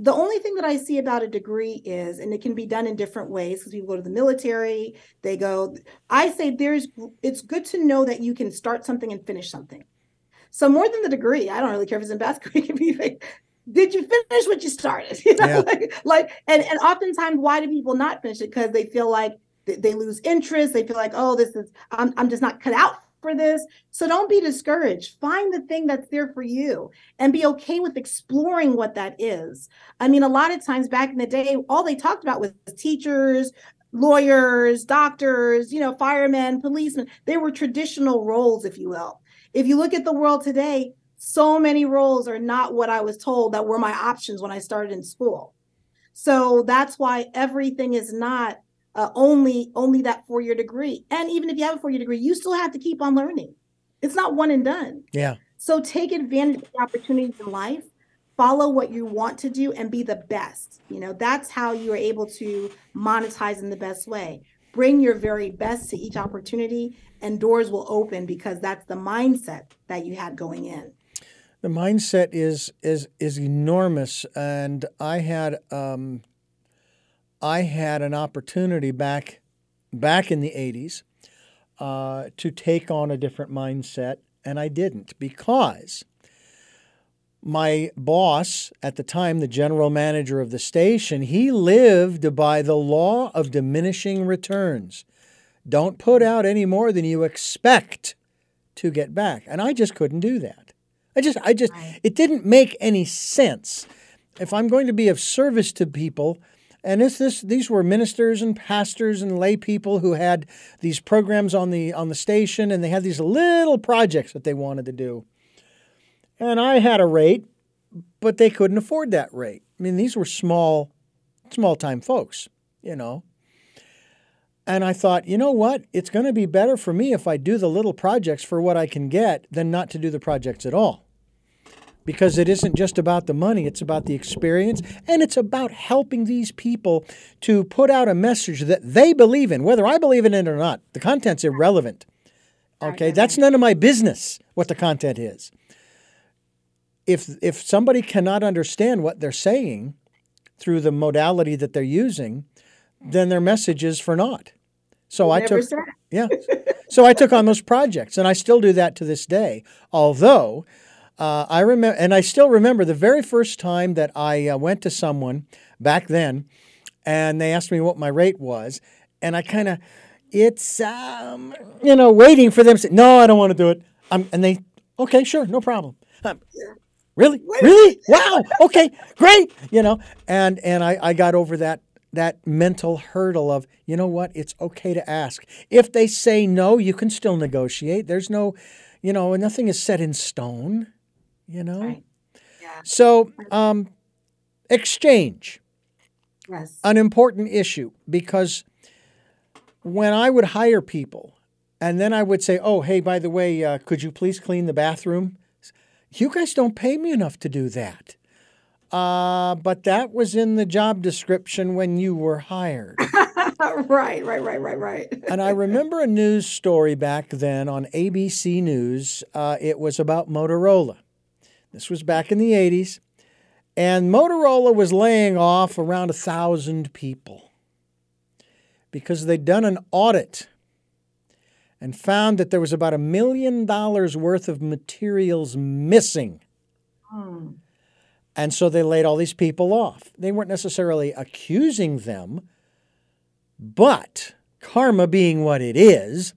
the only thing that I see about a degree is, and it can be done in different ways because people go to the military, they go, I say there's, it's good to know that you can start something and finish something. So more than the degree, I don't really care if it's in basketball, it can be like, did you finish what you started? You know, Yeah. like, like, and, and oftentimes why do people not finish it? Because they feel like th- they lose interest. They feel like, oh, this is, I'm, I'm just not cut out for this. So don't be discouraged. Find the thing that's there for you and be okay with exploring what that is. I mean, a lot of times back in the day, all they talked about was teachers, lawyers, doctors, you know, firemen, policemen. They were traditional roles, if you will. If you look at the world today, so many roles are not what I was told that were my options when I started in school. So that's why everything is not uh, only only that four year degree. And even if you have a four year degree, you still have to keep on learning. It's not one and done. Yeah. So take advantage of the opportunities in life, follow what you want to do, and be the best. You know, that's how you are able to monetize in the best way. Bring your very best to each opportunity, and doors will open because that's the mindset that you had going in. The mindset is is is enormous, and I had um, I had an opportunity back back in the '80s uh, to take on a different mindset, and I didn't because my boss at the time, the general manager of the station, he lived by the law of diminishing returns. Don't put out any more than you expect to get back, and I just couldn't do that. I just, I just, it didn't make any sense. If I'm going to be of service to people, and this, this, these were ministers and pastors and lay people who had these programs on the on the station, and they had these little projects that they wanted to do. And I had a rate, but they couldn't afford that rate. I mean, these were small, small time folks, you know. And I thought, you know what? It's going to be better for me if I do the little projects for what I can get than not to do the projects at all. Because it isn't just about the money, it's about the experience and it's about helping these people to put out a message that they believe in, whether I believe in it or not. The content's irrelevant. Okay, that's none of my business what the content is. If if somebody cannot understand what they're saying through the modality that they're using, then their message is for naught. So I took yeah. So I took on those projects, and I still do that to this day. Although uh, I remember, and I still remember the very first time that I uh, went to someone back then, and they asked me what my rate was, and I kind of, it's um, you know, waiting for them to say, no, I don't want to do it. Um, and they, okay, sure, no problem. Um, really, really, wow, okay, great, you know, and and I, I got over that that mental hurdle of you know what? It's okay to ask. If they say no you can still negotiate. There's no you know nothing is set in stone you know Right. Yeah. so um, exchange Yes. an important issue because when I would hire people and then I would say, oh, hey, by the way, uh, could you please clean the bathroom? You guys don't pay me enough to do that. Uh, but that was in the job description when you were hired. right. Right. Right. Right. Right. and I remember a news story back then on ABC News. Uh, it was about Motorola. This was back in the 80s. And Motorola was laying off around a thousand people because they'd done an audit and found that there was about a million dollars worth of materials missing. Hmm. And so they laid all these people off. They weren't necessarily accusing them, but karma being what it is,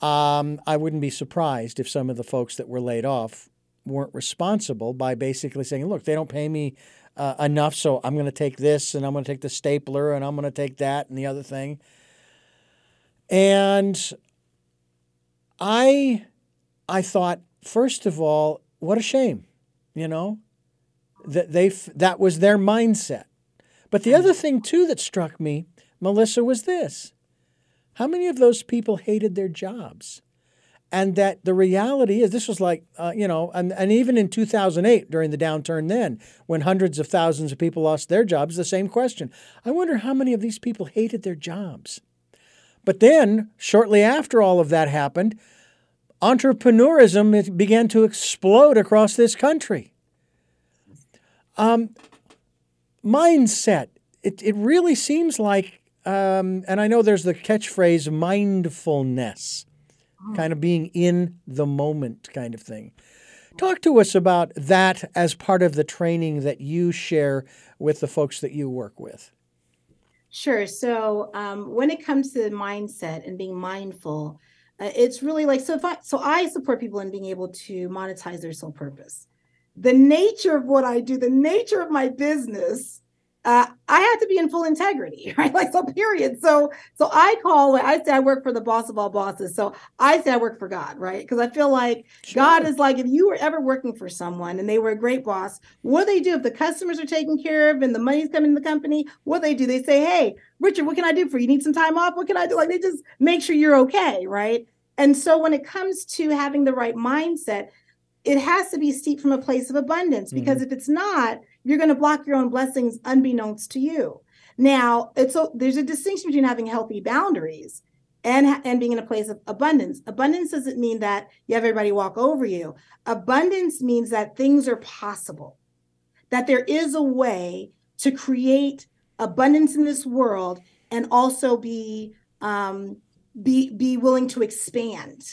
um, I wouldn't be surprised if some of the folks that were laid off weren't responsible by basically saying, look, they don't pay me uh, enough, so I'm going to take this and I'm going to take the stapler and I'm going to take that and the other thing. And I, I thought, first of all, what a shame, you know, that they that was their mindset. But the other thing too that struck me, Melissa, was this: how many of those people hated their jobs? And that the reality is this was like uh, you know and, and even in 2008 during the downturn then when hundreds of thousands of people lost their jobs the same question. I wonder how many of these people hated their jobs. But then shortly after all of that happened entrepreneurism began to explode across this country. Um, mindset. It, it really seems like um, and i know there's the catchphrase mindfulness kind of being in the moment kind of thing. Talk to us about that as part of the training that you share with the folks that you work with. Sure. So um, when it comes to mindset and being mindful, uh, it's really like so. If I so I support people in being able to monetize their soul purpose. The nature of what I do, the nature of my business uh, I have to be in full integrity, right? Like so, period. So, so I call. I say I work for the boss of all bosses. So I say I work for God, right? Because I feel like sure. God is like if you were ever working for someone and they were a great boss, what do they do if the customers are taken care of and the money's coming to the company? What do they do? They say, "Hey, Richard, what can I do for you? you? Need some time off? What can I do?" Like they just make sure you're okay, right? And so when it comes to having the right mindset, it has to be steeped from a place of abundance because mm-hmm. if it's not you're going to block your own blessings unbeknownst to you. Now, it's so there's a distinction between having healthy boundaries and and being in a place of abundance. Abundance doesn't mean that you have everybody walk over you. Abundance means that things are possible. That there is a way to create abundance in this world and also be um, be be willing to expand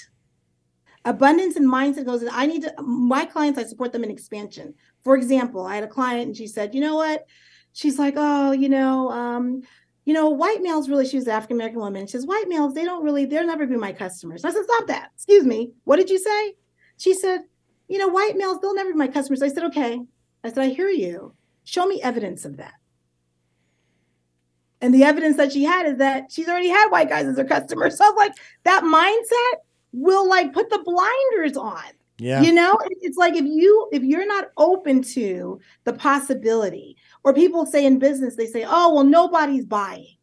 abundance and mindset goes i need to my clients i support them in expansion for example i had a client and she said you know what? She's like oh you know um you know white males really she's an african american woman she says white males they don't really they'll never be my customers. I said stop that. Excuse me. What did you say? She said you know white males they'll never be my customers. I said okay. I said i hear you. Show me evidence of that. And the evidence that she had is that she's already had white guys as her customers. So I was like, that mindset will like put the blinders on. Yeah. You know, it's like if you if you're not open to the possibility, or people say in business, they say, oh, well, nobody's buying.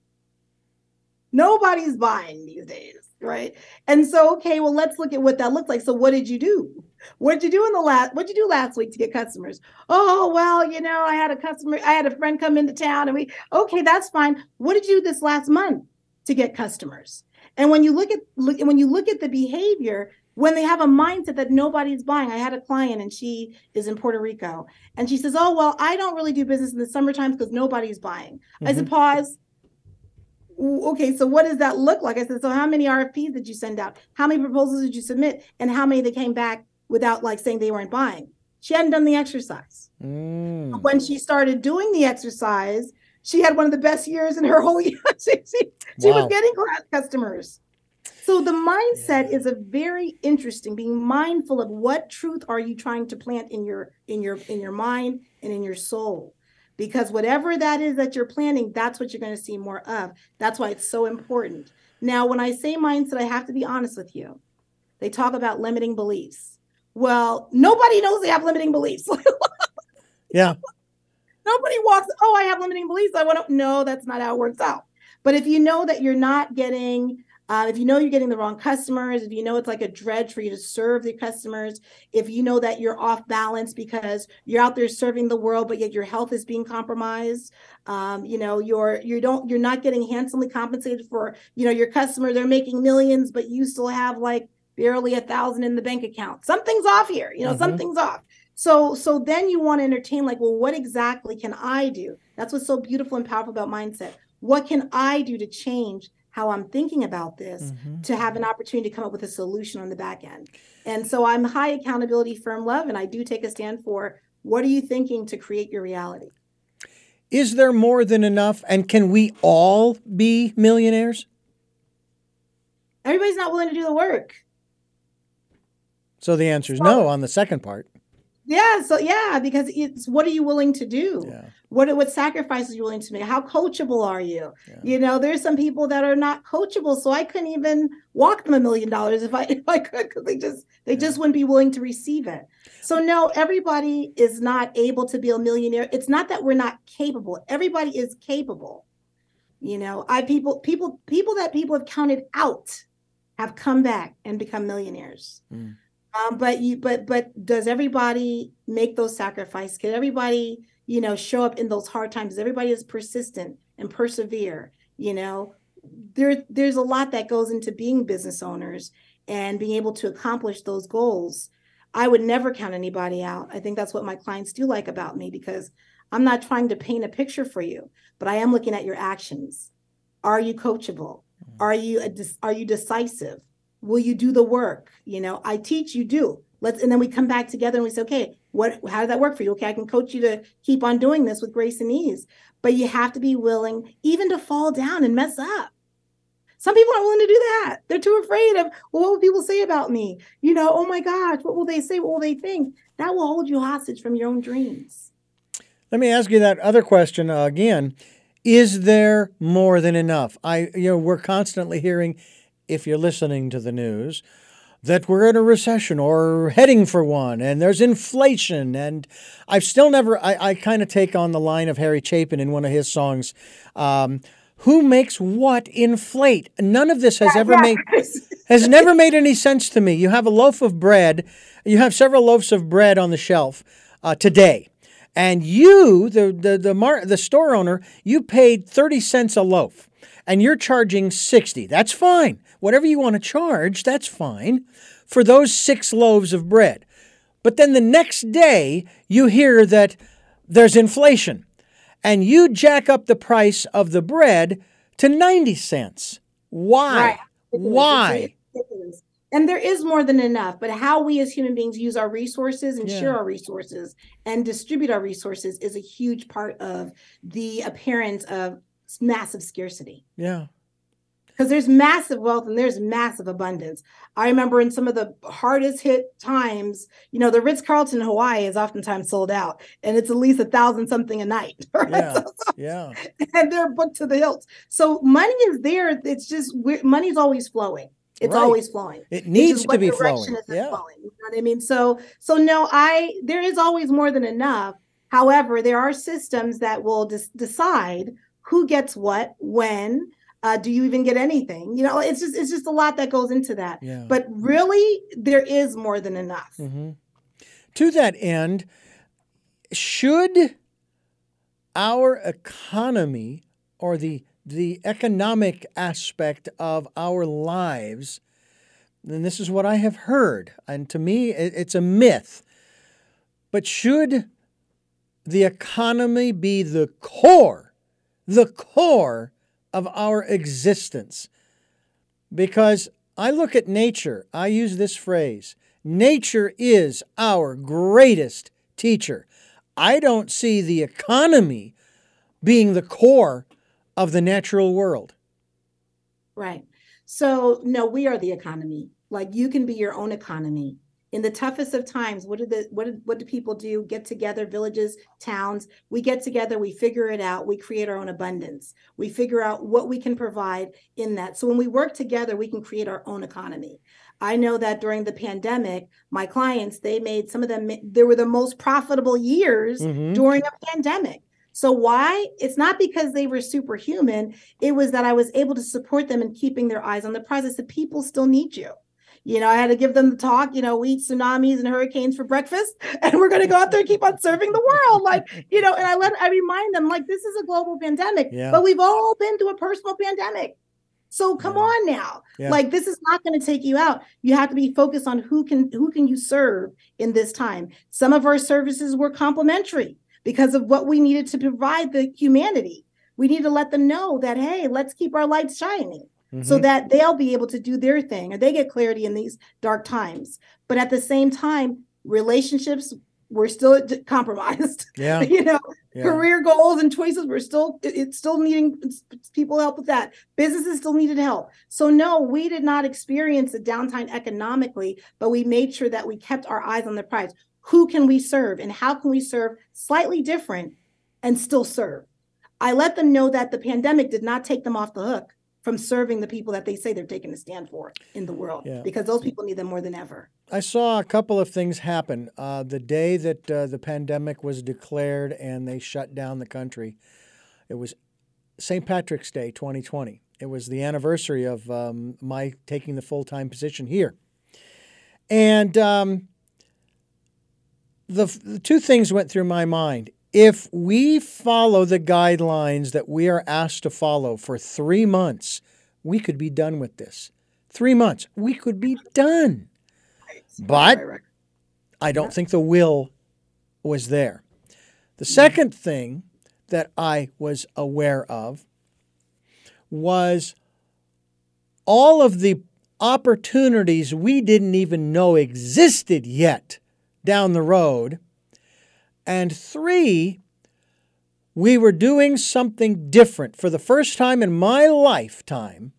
Nobody's buying these days, right? And so, okay, well, let's look at what that looks like. So, what did you do? What did you do in the last what did you do last week to get customers? Oh, well, you know, I had a customer, I had a friend come into town and we okay, that's fine. What did you do this last month to get customers? And when you look at look, when you look at the behavior, when they have a mindset that nobody's buying, I had a client and she is in Puerto Rico, and she says, "Oh well, I don't really do business in the summertime because nobody's buying." Mm-hmm. I said, mm-hmm. "Pause." Okay, so what does that look like? I said, "So how many RFPs did you send out? How many proposals did you submit? And how many that came back without like saying they weren't buying?" She hadn't done the exercise. Mm. When she started doing the exercise, she had one of the best years in her whole year. she, she, she wow. was getting customers. So the mindset yeah. is a very interesting being mindful of what truth are you trying to plant in your in your in your mind and in your soul. Because whatever that is that you're planting, that's what you're going to see more of. That's why it's so important. Now, when I say mindset, I have to be honest with you. They talk about limiting beliefs. Well, nobody knows they have limiting beliefs. yeah. Nobody walks, oh, I have limiting beliefs. I want to, no, that's not how it works out. But if you know that you're not getting, uh, if you know you're getting the wrong customers, if you know it's like a dredge for you to serve the customers, if you know that you're off balance because you're out there serving the world, but yet your health is being compromised, um, you know, you're you don't you're not getting handsomely compensated for, you know, your customer they're making millions, but you still have like barely a thousand in the bank account. Something's off here, you know, mm-hmm. something's off. So so then you want to entertain like, well, what exactly can I do? That's what's so beautiful and powerful about mindset. What can I do to change how I'm thinking about this mm-hmm. to have an opportunity to come up with a solution on the back end? And so I'm high accountability, firm love, and I do take a stand for what are you thinking to create your reality? Is there more than enough? And can we all be millionaires? Everybody's not willing to do the work. So the answer is no on the second part. Yeah, so yeah, because it's what are you willing to do? Yeah. What what sacrifices are you willing to make? How coachable are you? Yeah. You know, there's some people that are not coachable, so I couldn't even walk them a million dollars if I if I could because they just they yeah. just wouldn't be willing to receive it. So no, everybody is not able to be a millionaire. It's not that we're not capable. Everybody is capable. You know, I people people people that people have counted out have come back and become millionaires. Mm. Um, but you, but but does everybody make those sacrifices? Can everybody, you know, show up in those hard times? Everybody is persistent and persevere? You know, there there's a lot that goes into being business owners and being able to accomplish those goals. I would never count anybody out. I think that's what my clients do like about me because I'm not trying to paint a picture for you, but I am looking at your actions. Are you coachable? Mm. Are you a, are you decisive? Will you do the work? You know, I teach, you do. Let's and then we come back together and we say, okay, what how did that work for you? Okay, I can coach you to keep on doing this with grace and ease. But you have to be willing even to fall down and mess up. Some people aren't willing to do that. They're too afraid of, well, what will people say about me? You know, oh my gosh, what will they say? What will they think? That will hold you hostage from your own dreams. Let me ask you that other question uh, again. Is there more than enough? I, you know, we're constantly hearing, if you're listening to the news, that we're in a recession or heading for one, and there's inflation. And I've still never, I, I kind of take on the line of Harry Chapin in one of his songs. Um, who makes what inflate? None of this has ever made has never made any sense to me. You have a loaf of bread, you have several loaves of bread on the shelf uh, today and you, the the the, mar- the store owner, you paid 30 cents a loaf and you're charging 60. That's fine. Whatever you want to charge, that's fine for those 6 loaves of bread. But then the next day, you hear that there's inflation and you jack up the price of the bread to 90 cents. Why? Right. Why? and there is more than enough but how we as human beings use our resources and yeah. share our resources and distribute our resources is a huge part of the appearance of massive scarcity yeah because there's massive wealth and there's massive abundance. I remember in some of the hardest hit times, you know, the Ritz Carlton Hawaii is oftentimes sold out, and it's at least a thousand something a night. Right? Yeah, so, yeah. And they're booked to the hilt. So money is there. It's just money's always flowing. It's right. always flowing. It needs to be flowing. Yeah. Flowing, you know what I mean? So so no, I there is always more than enough. However, there are systems that will des- decide who gets what, when. Uh, do you even get anything? You know, it's just it's just a lot that goes into that. Yeah. But really, there is more than enough. Mm-hmm. To that end, should our economy or the the economic aspect of our lives, and this is what I have heard, and to me it's a myth, but should the economy be the core, the core of our existence? Because I look at nature, I use this phrase nature is our greatest teacher. I don't see the economy being the core of the natural world. Right. So, no, we are the economy. Like you can be your own economy. In the toughest of times, what do the what do, what do people do? Get together, villages, towns. We get together, we figure it out, we create our own abundance. We figure out what we can provide in that. So when we work together, we can create our own economy. I know that during the pandemic, my clients, they made some of them, they were the most profitable years mm-hmm. during a pandemic so why? It's not because they were superhuman. It was that I was able to support them in keeping their eyes on the prize. I said, people still need you. You know, I had to give them the talk, you know, we eat tsunamis and hurricanes for breakfast, and we're going to go out there and keep on serving the world. Like, you know, and I let, I remind them, like, this is a global pandemic, yeah. but we've all been through a personal pandemic. So come yeah. on now. Yeah. Like this is not going to take you out. You have to be focused on who can who can you serve in this time. Some of our services were complimentary because of what we needed to provide the humanity. We need to let them know that, hey, let's keep our lights shining mm-hmm. so that they'll be able to do their thing or they get clarity in these dark times. But at the same time, relationships were still compromised. Yeah. you know, yeah. career goals and choices were still, it's still needing people help with that. Businesses still needed help. So, no, we did not experience a downtime economically, but we made sure that we kept our eyes on the prize who can we serve and how can we serve slightly different and still serve. I let them know that the pandemic did not take them off the hook from serving the people that they say they're taking a stand for in the world yeah. because those people need them more than ever. I saw a couple of things happen. Uh, the day that uh, the pandemic was declared and they shut down the country, it was St. Patrick's Day 2020. It was the anniversary of um, my taking the full time position here. And um, the, the two things went through my mind. If we follow the guidelines that we are asked to follow for three months, we could be done with this. Three months, we could be done. But I don't think the will was there. The mm-hmm. second thing that I was aware of was all of the opportunities we didn't even know existed yet down the road. And three, we were doing something different for the first time in my lifetime.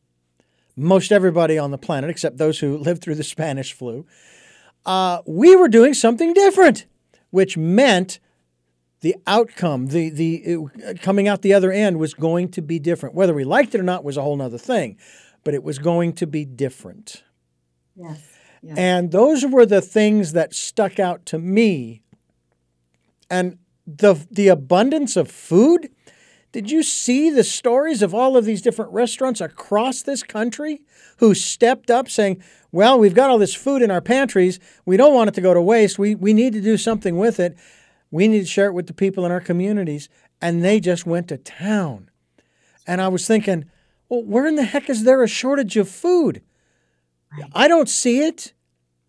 Most everybody on the planet, except those who lived through the Spanish flu, uh, we were doing something different, which meant the outcome, the the it, coming out the other end was going to be different. Whether we liked it or not was a whole other thing, but it was going to be different. Yes. yes. And those were the things that stuck out to me. And the the abundance of food. Did you see the stories of all of these different restaurants across this country who stepped up saying, Well, we've got all this food in our pantries. We don't want it to go to waste. We, we need to do something with it. We need to share it with the people in our communities. And they just went to town. And I was thinking, Well, where in the heck is there a shortage of food? I don't see it,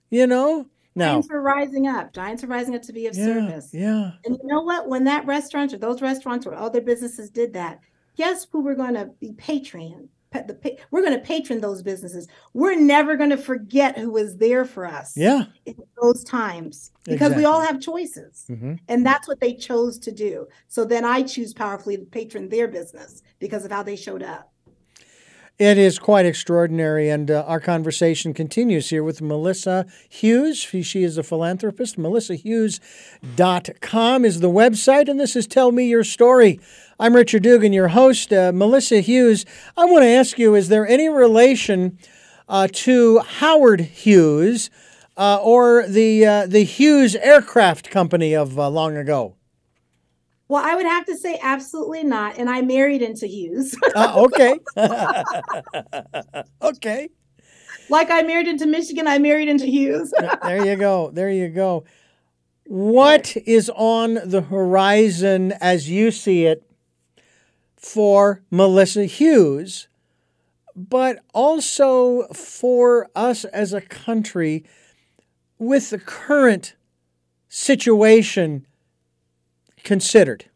you know? Now, Giants are rising up. Giants are rising up to be of yeah, service. yeah. And you know what? When that restaurant or those restaurants or other businesses did that, guess who we're going to be patron? The, we're going to patron those businesses. We're never going to forget who was there for us Yeah. in those times because we all have choices. hmm And that's what they chose to do. So then I choose powerfully to patron their business because of how they showed up. It is quite extraordinary, and uh, our conversation continues here with Melissa Hughes. She, is a philanthropist. MelissaHughes.com is the website, and this is Tell Me Your Story. I'm Richard Dugan, your host. Uh, Melissa Hughes, I want to ask you is there any relation uh, to Howard Hughes uh, or the, uh, the Hughes Aircraft Company of uh, long ago? Well, I would have to say absolutely not. And I married into Hughes. Uh, okay. okay. like I married into Michigan, I married into Hughes. there you go. There you go. What is on the horizon as you see it for Melissa Hughes, but also for us as a country with the current situation considered?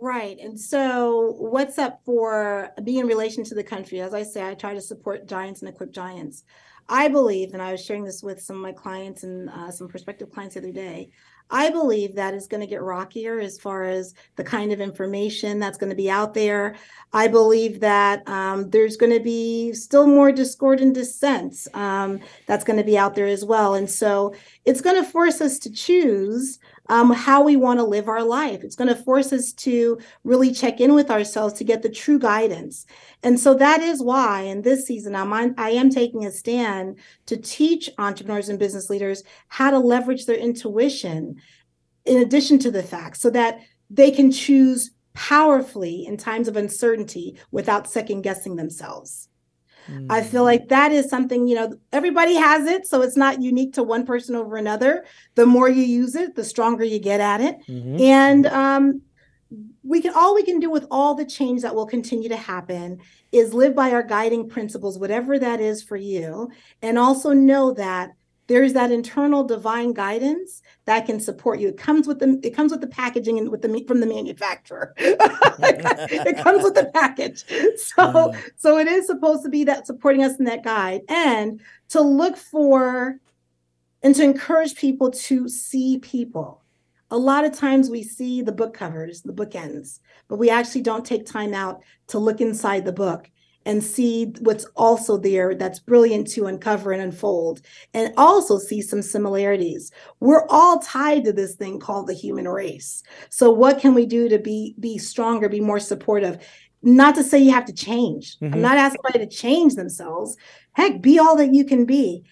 Right. And so, what's up for me in relation to the country? As I say, I try to support giants and equip giants. I believe, and I was sharing this with some of my clients and uh, some prospective clients the other day. I believe that is going to get rockier as far as the kind of information that's going to be out there. I believe that um, there's going to be still more discord and dissent um, that's going to be out there as well. And so it's going to force us to choose um, how we want to live our life. It's going to force us to really check in with ourselves to get the true guidance. And so that is why in this season, I'm on, I am taking a stand to teach entrepreneurs and business leaders how to leverage their intuition in addition to the facts so that they can choose powerfully in times of uncertainty without second guessing themselves. I feel like that is something, you know, everybody has it. So it's not unique to one person over another. The more you use it, the stronger you get at it. Mhm. And um, we can all we can do with all the change that will continue to happen is live by our guiding principles, whatever that is for you, and also know that there's that internal divine guidance that can support you. It comes with the it comes with the packaging and with the from the manufacturer. it comes with the package. So Uh. so it is supposed to be that supporting us in that guide and to look for and to encourage people to see people. A lot of times we see the book covers, the bookends, but we actually don't take time out to look inside the book and see what's also there that's brilliant to uncover and unfold and also see some similarities. We're all tied to this thing called the human race. So what can we do to be be stronger, be more supportive? Not to say you have to change. Mhm. I'm not asking anybody to change themselves. Heck, be all that you can be.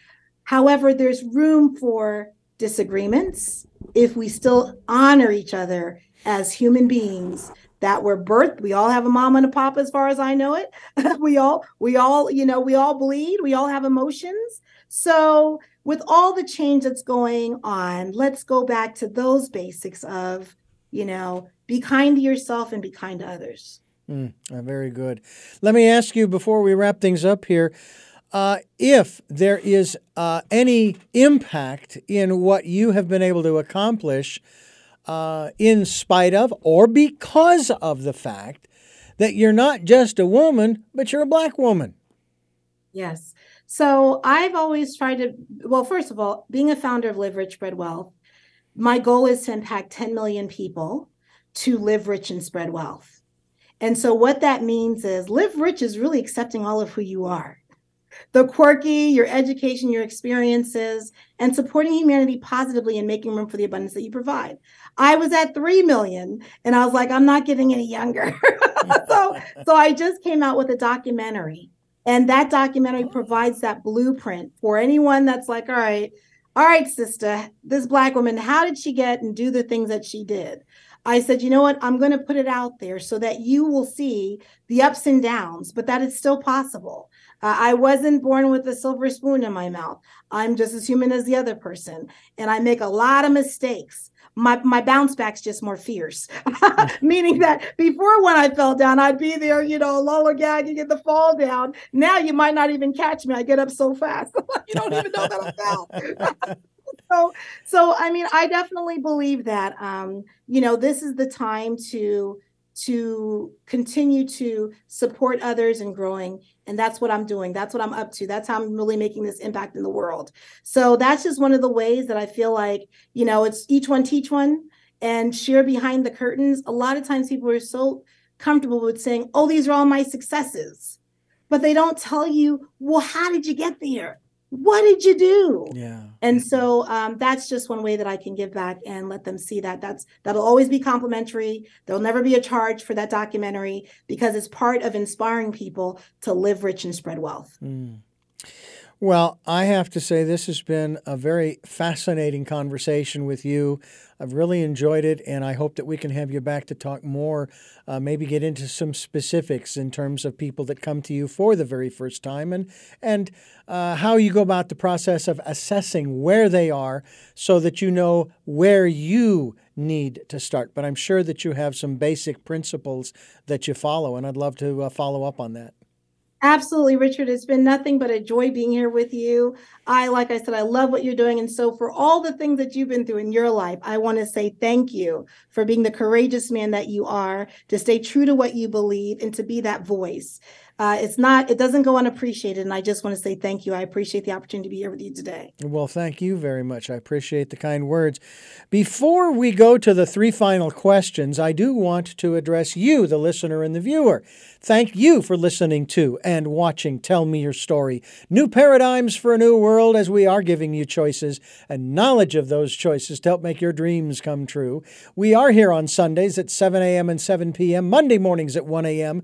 However, there's room for disagreements if we still honor each other as human beings that were birthed. We all have a mom and a pop, as far as I know it. we all, we all, you know, we all bleed. We all have emotions. So, with all the change that's going on, let's go back to those basics of, you know, be kind to yourself and be kind to others. Mm, very good. Let me ask you before we wrap things up here. Uh, if there is uh, any impact in what you have been able to accomplish uh, in spite of or because of the fact that you're not just a woman, but you're a black woman. Yes. So I've always tried to, well, first of all, being a founder of Live Rich, Spread Wealth, my goal is to impact 10 million people to live rich and spread wealth. And so what that means is live rich is really accepting all of who you are the quirky, your education, your experiences, and supporting humanity positively and making room for the abundance that you provide. I was at 3 million and I was like, I'm not getting any younger. so, so I just came out with a documentary. And that documentary provides that blueprint for anyone that's like, all right, all right, sister, this black woman, how did she get and do the things that she did? I said, you know what? I'm going to put it out there so that you will see the ups and downs, but that it's still possible. Uh, I wasn't born with a silver spoon in my mouth. I'm just as human as the other person. And I make a lot of mistakes. My, my bounce back's just more fierce, meaning that before when I fell down, I'd be there, you know, lollygagging at the fall down. Now you might not even catch me. I get up so fast. you don't even know that I fell. so so i mean i definitely believe that um you know this is the time to to continue to support others and growing and that's what i'm doing. That's what i'm up to. That's how i'm really making this impact in the world. So that's just one of the ways that i feel like you know it's each one teach one and share behind the curtains. A lot of times people are so comfortable with saying oh these are all my successes but they don't tell you well how did you get there what did you do? Yeah. And so um, that's just one way that i can give back and let them see that. That's that'll always be complimentary. There'll never be a charge for that documentary because it's part of inspiring people to live rich and spread wealth. Mm. Well, I have to say, this has been a very fascinating conversation with you. I've really enjoyed it, and I hope that we can have you back to talk more, uh, maybe get into some specifics in terms of people that come to you for the very first time and, and uh, how you go about the process of assessing where they are so that you know where you need to start. But I'm sure that you have some basic principles that you follow, and I'd love to uh, follow up on that. Absolutely, Richard. It's been nothing but a joy being here with you. I, like I said, I love what you're doing. And so, for all the things that you've been through in your life, I want to say thank you for being the courageous man that you are, to stay true to what you believe, and to be that voice uh, it's not it doesn't go unappreciated and i just want to say thank you. I appreciate the opportunity to be here with you today. Well thank you very much. I appreciate the kind words. Before we go to the three final questions i do want to address you the listener and the viewer. Thank you for listening to and watching tell me your story. New paradigms for a new world as we are giving you choices and knowledge of those choices to help make your dreams come true. We are here on sundays at 7 a.m and 7 p.m monday mornings at 1 a.m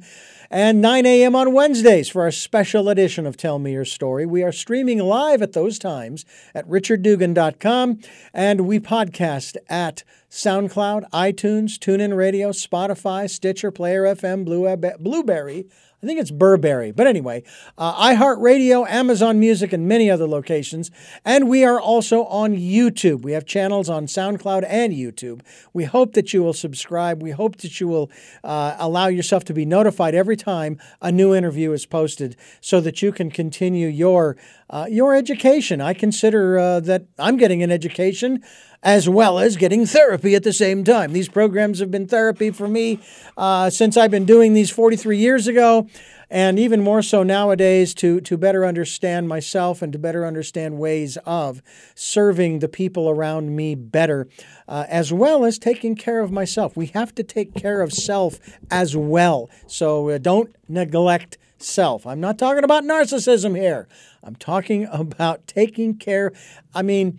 and 9 a.m. on Wednesdays for our special edition of Tell Me Your Story. We are streaming live at those times at richarddugan.com, and we podcast at SoundCloud, iTunes, TuneIn Radio, Spotify, Stitcher, Player FM, Blubrry, I think it's Burberry. But anyway, uh, iHeartRadio, Amazon Music, and many other locations. And we are also on YouTube. We have channels on SoundCloud and YouTube. We hope that you will subscribe. We hope that you will uh, allow yourself to be notified every time a new interview is posted so that you can continue your, uh, your education. I consider uh, that I'm getting an education as well as getting therapy at the same time. These programs have been therapy for me uh, since I've been doing these 43 years ago, and even more so nowadays to, to better understand myself and to better understand ways of serving the people around me better, uh, as well as taking care of myself. We have to take care of self as well. So uh, don't neglect self. I'm not talking about narcissism here. I'm talking about taking care. I mean,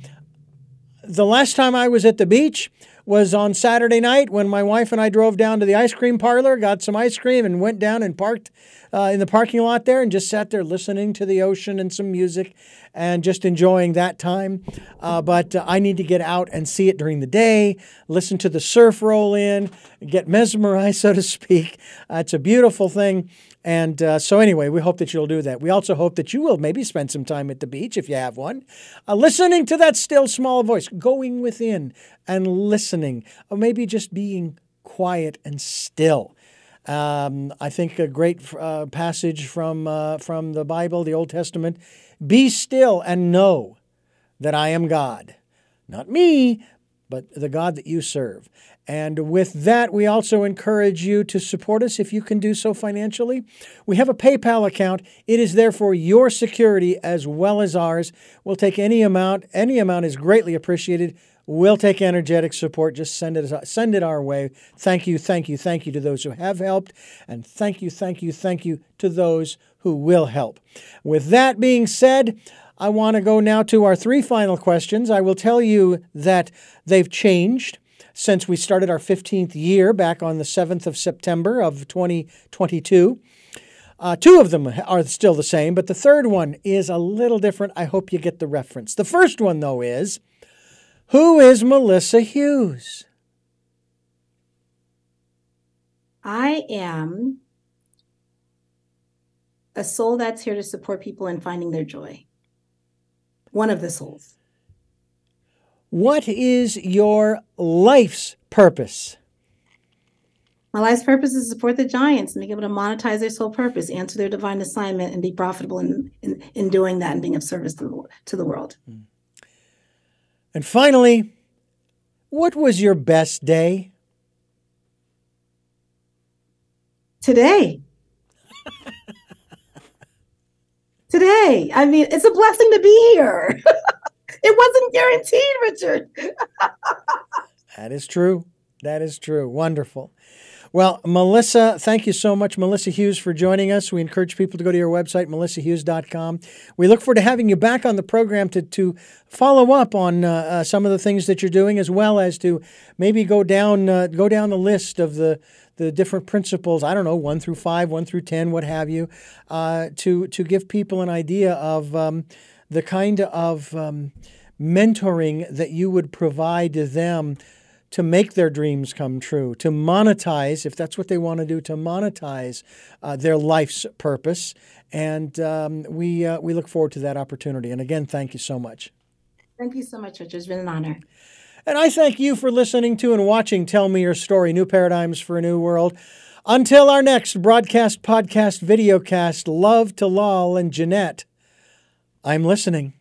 the last time I was at the beach, was on Saturday night when my wife and I drove down to the ice cream parlor, got some ice cream, and went down and parked uh, in the parking lot there and just sat there listening to the ocean and some music and just enjoying that time. Uh, but uh, I need to get out and see it during the day, listen to the surf roll in, get mesmerized, so to speak. It's a beautiful thing. And uh, so, anyway, we hope that you'll do that. We also hope that you will maybe spend some time at the beach if you have one, uh, listening to that still small voice, going within and listening, or maybe just being quiet and still. Um, I think a great uh, passage from uh, from the Bible, the Old Testament. Be still and know that I am God, not me, but the God that you serve. And with that, we also encourage you to support us if you can do so financially. We have a PayPal account. It is there for your security as well as ours. We'll take any amount. Any amount is greatly appreciated. We'll take energetic support. Just send it send it our way. Thank you, thank you, thank you to those who have helped, and thank you, thank you, thank you to those who will help. With that being said, I want to go now to our three final questions. I will tell you that they've changed since we started our 15th year back on the 7th of September of 2022. Uh, two of them are still the same, but the third one is a little different. I hope you get the reference. The first one, though, is Who is Melissa Hughes? I am a soul that's here to support people in finding their joy. One of the souls. What is your life's purpose? My life's purpose is to support the giants and be able to monetize their soul purpose, answer their divine assignment, and be profitable in, in, in doing that and being of service to the, to the world. Hmm. And finally, what was your best day? Today. Today. I mean, it's a blessing to be here. it wasn't guaranteed, Richard. that is true. That is true. Wonderful. Well, Melissa, thank you so much, Melissa Hughes, for joining us. We encourage people to go to your website, melissahughes.com. We look forward to having you back on the program to, to follow up on uh, uh, some of the things that you're doing, as well as to maybe go down uh, go down the list of the the different principles. I don't know, one through five, one through ten, what have you, uh, to to give people an idea of um, the kind of um, mentoring that you would provide to them to make their dreams come true, to monetize, if that's what they want to do, to monetize uh, their life's purpose. And um, we, uh, we look forward to that opportunity. And again, thank you so much. Thank you so much, Richard. It's been an honor. And I thank you for listening to and watching Tell Me Your Story New Paradigms for a New World. Until our next broadcast, podcast, videocast, love to Lal and Jeanette, I'm listening.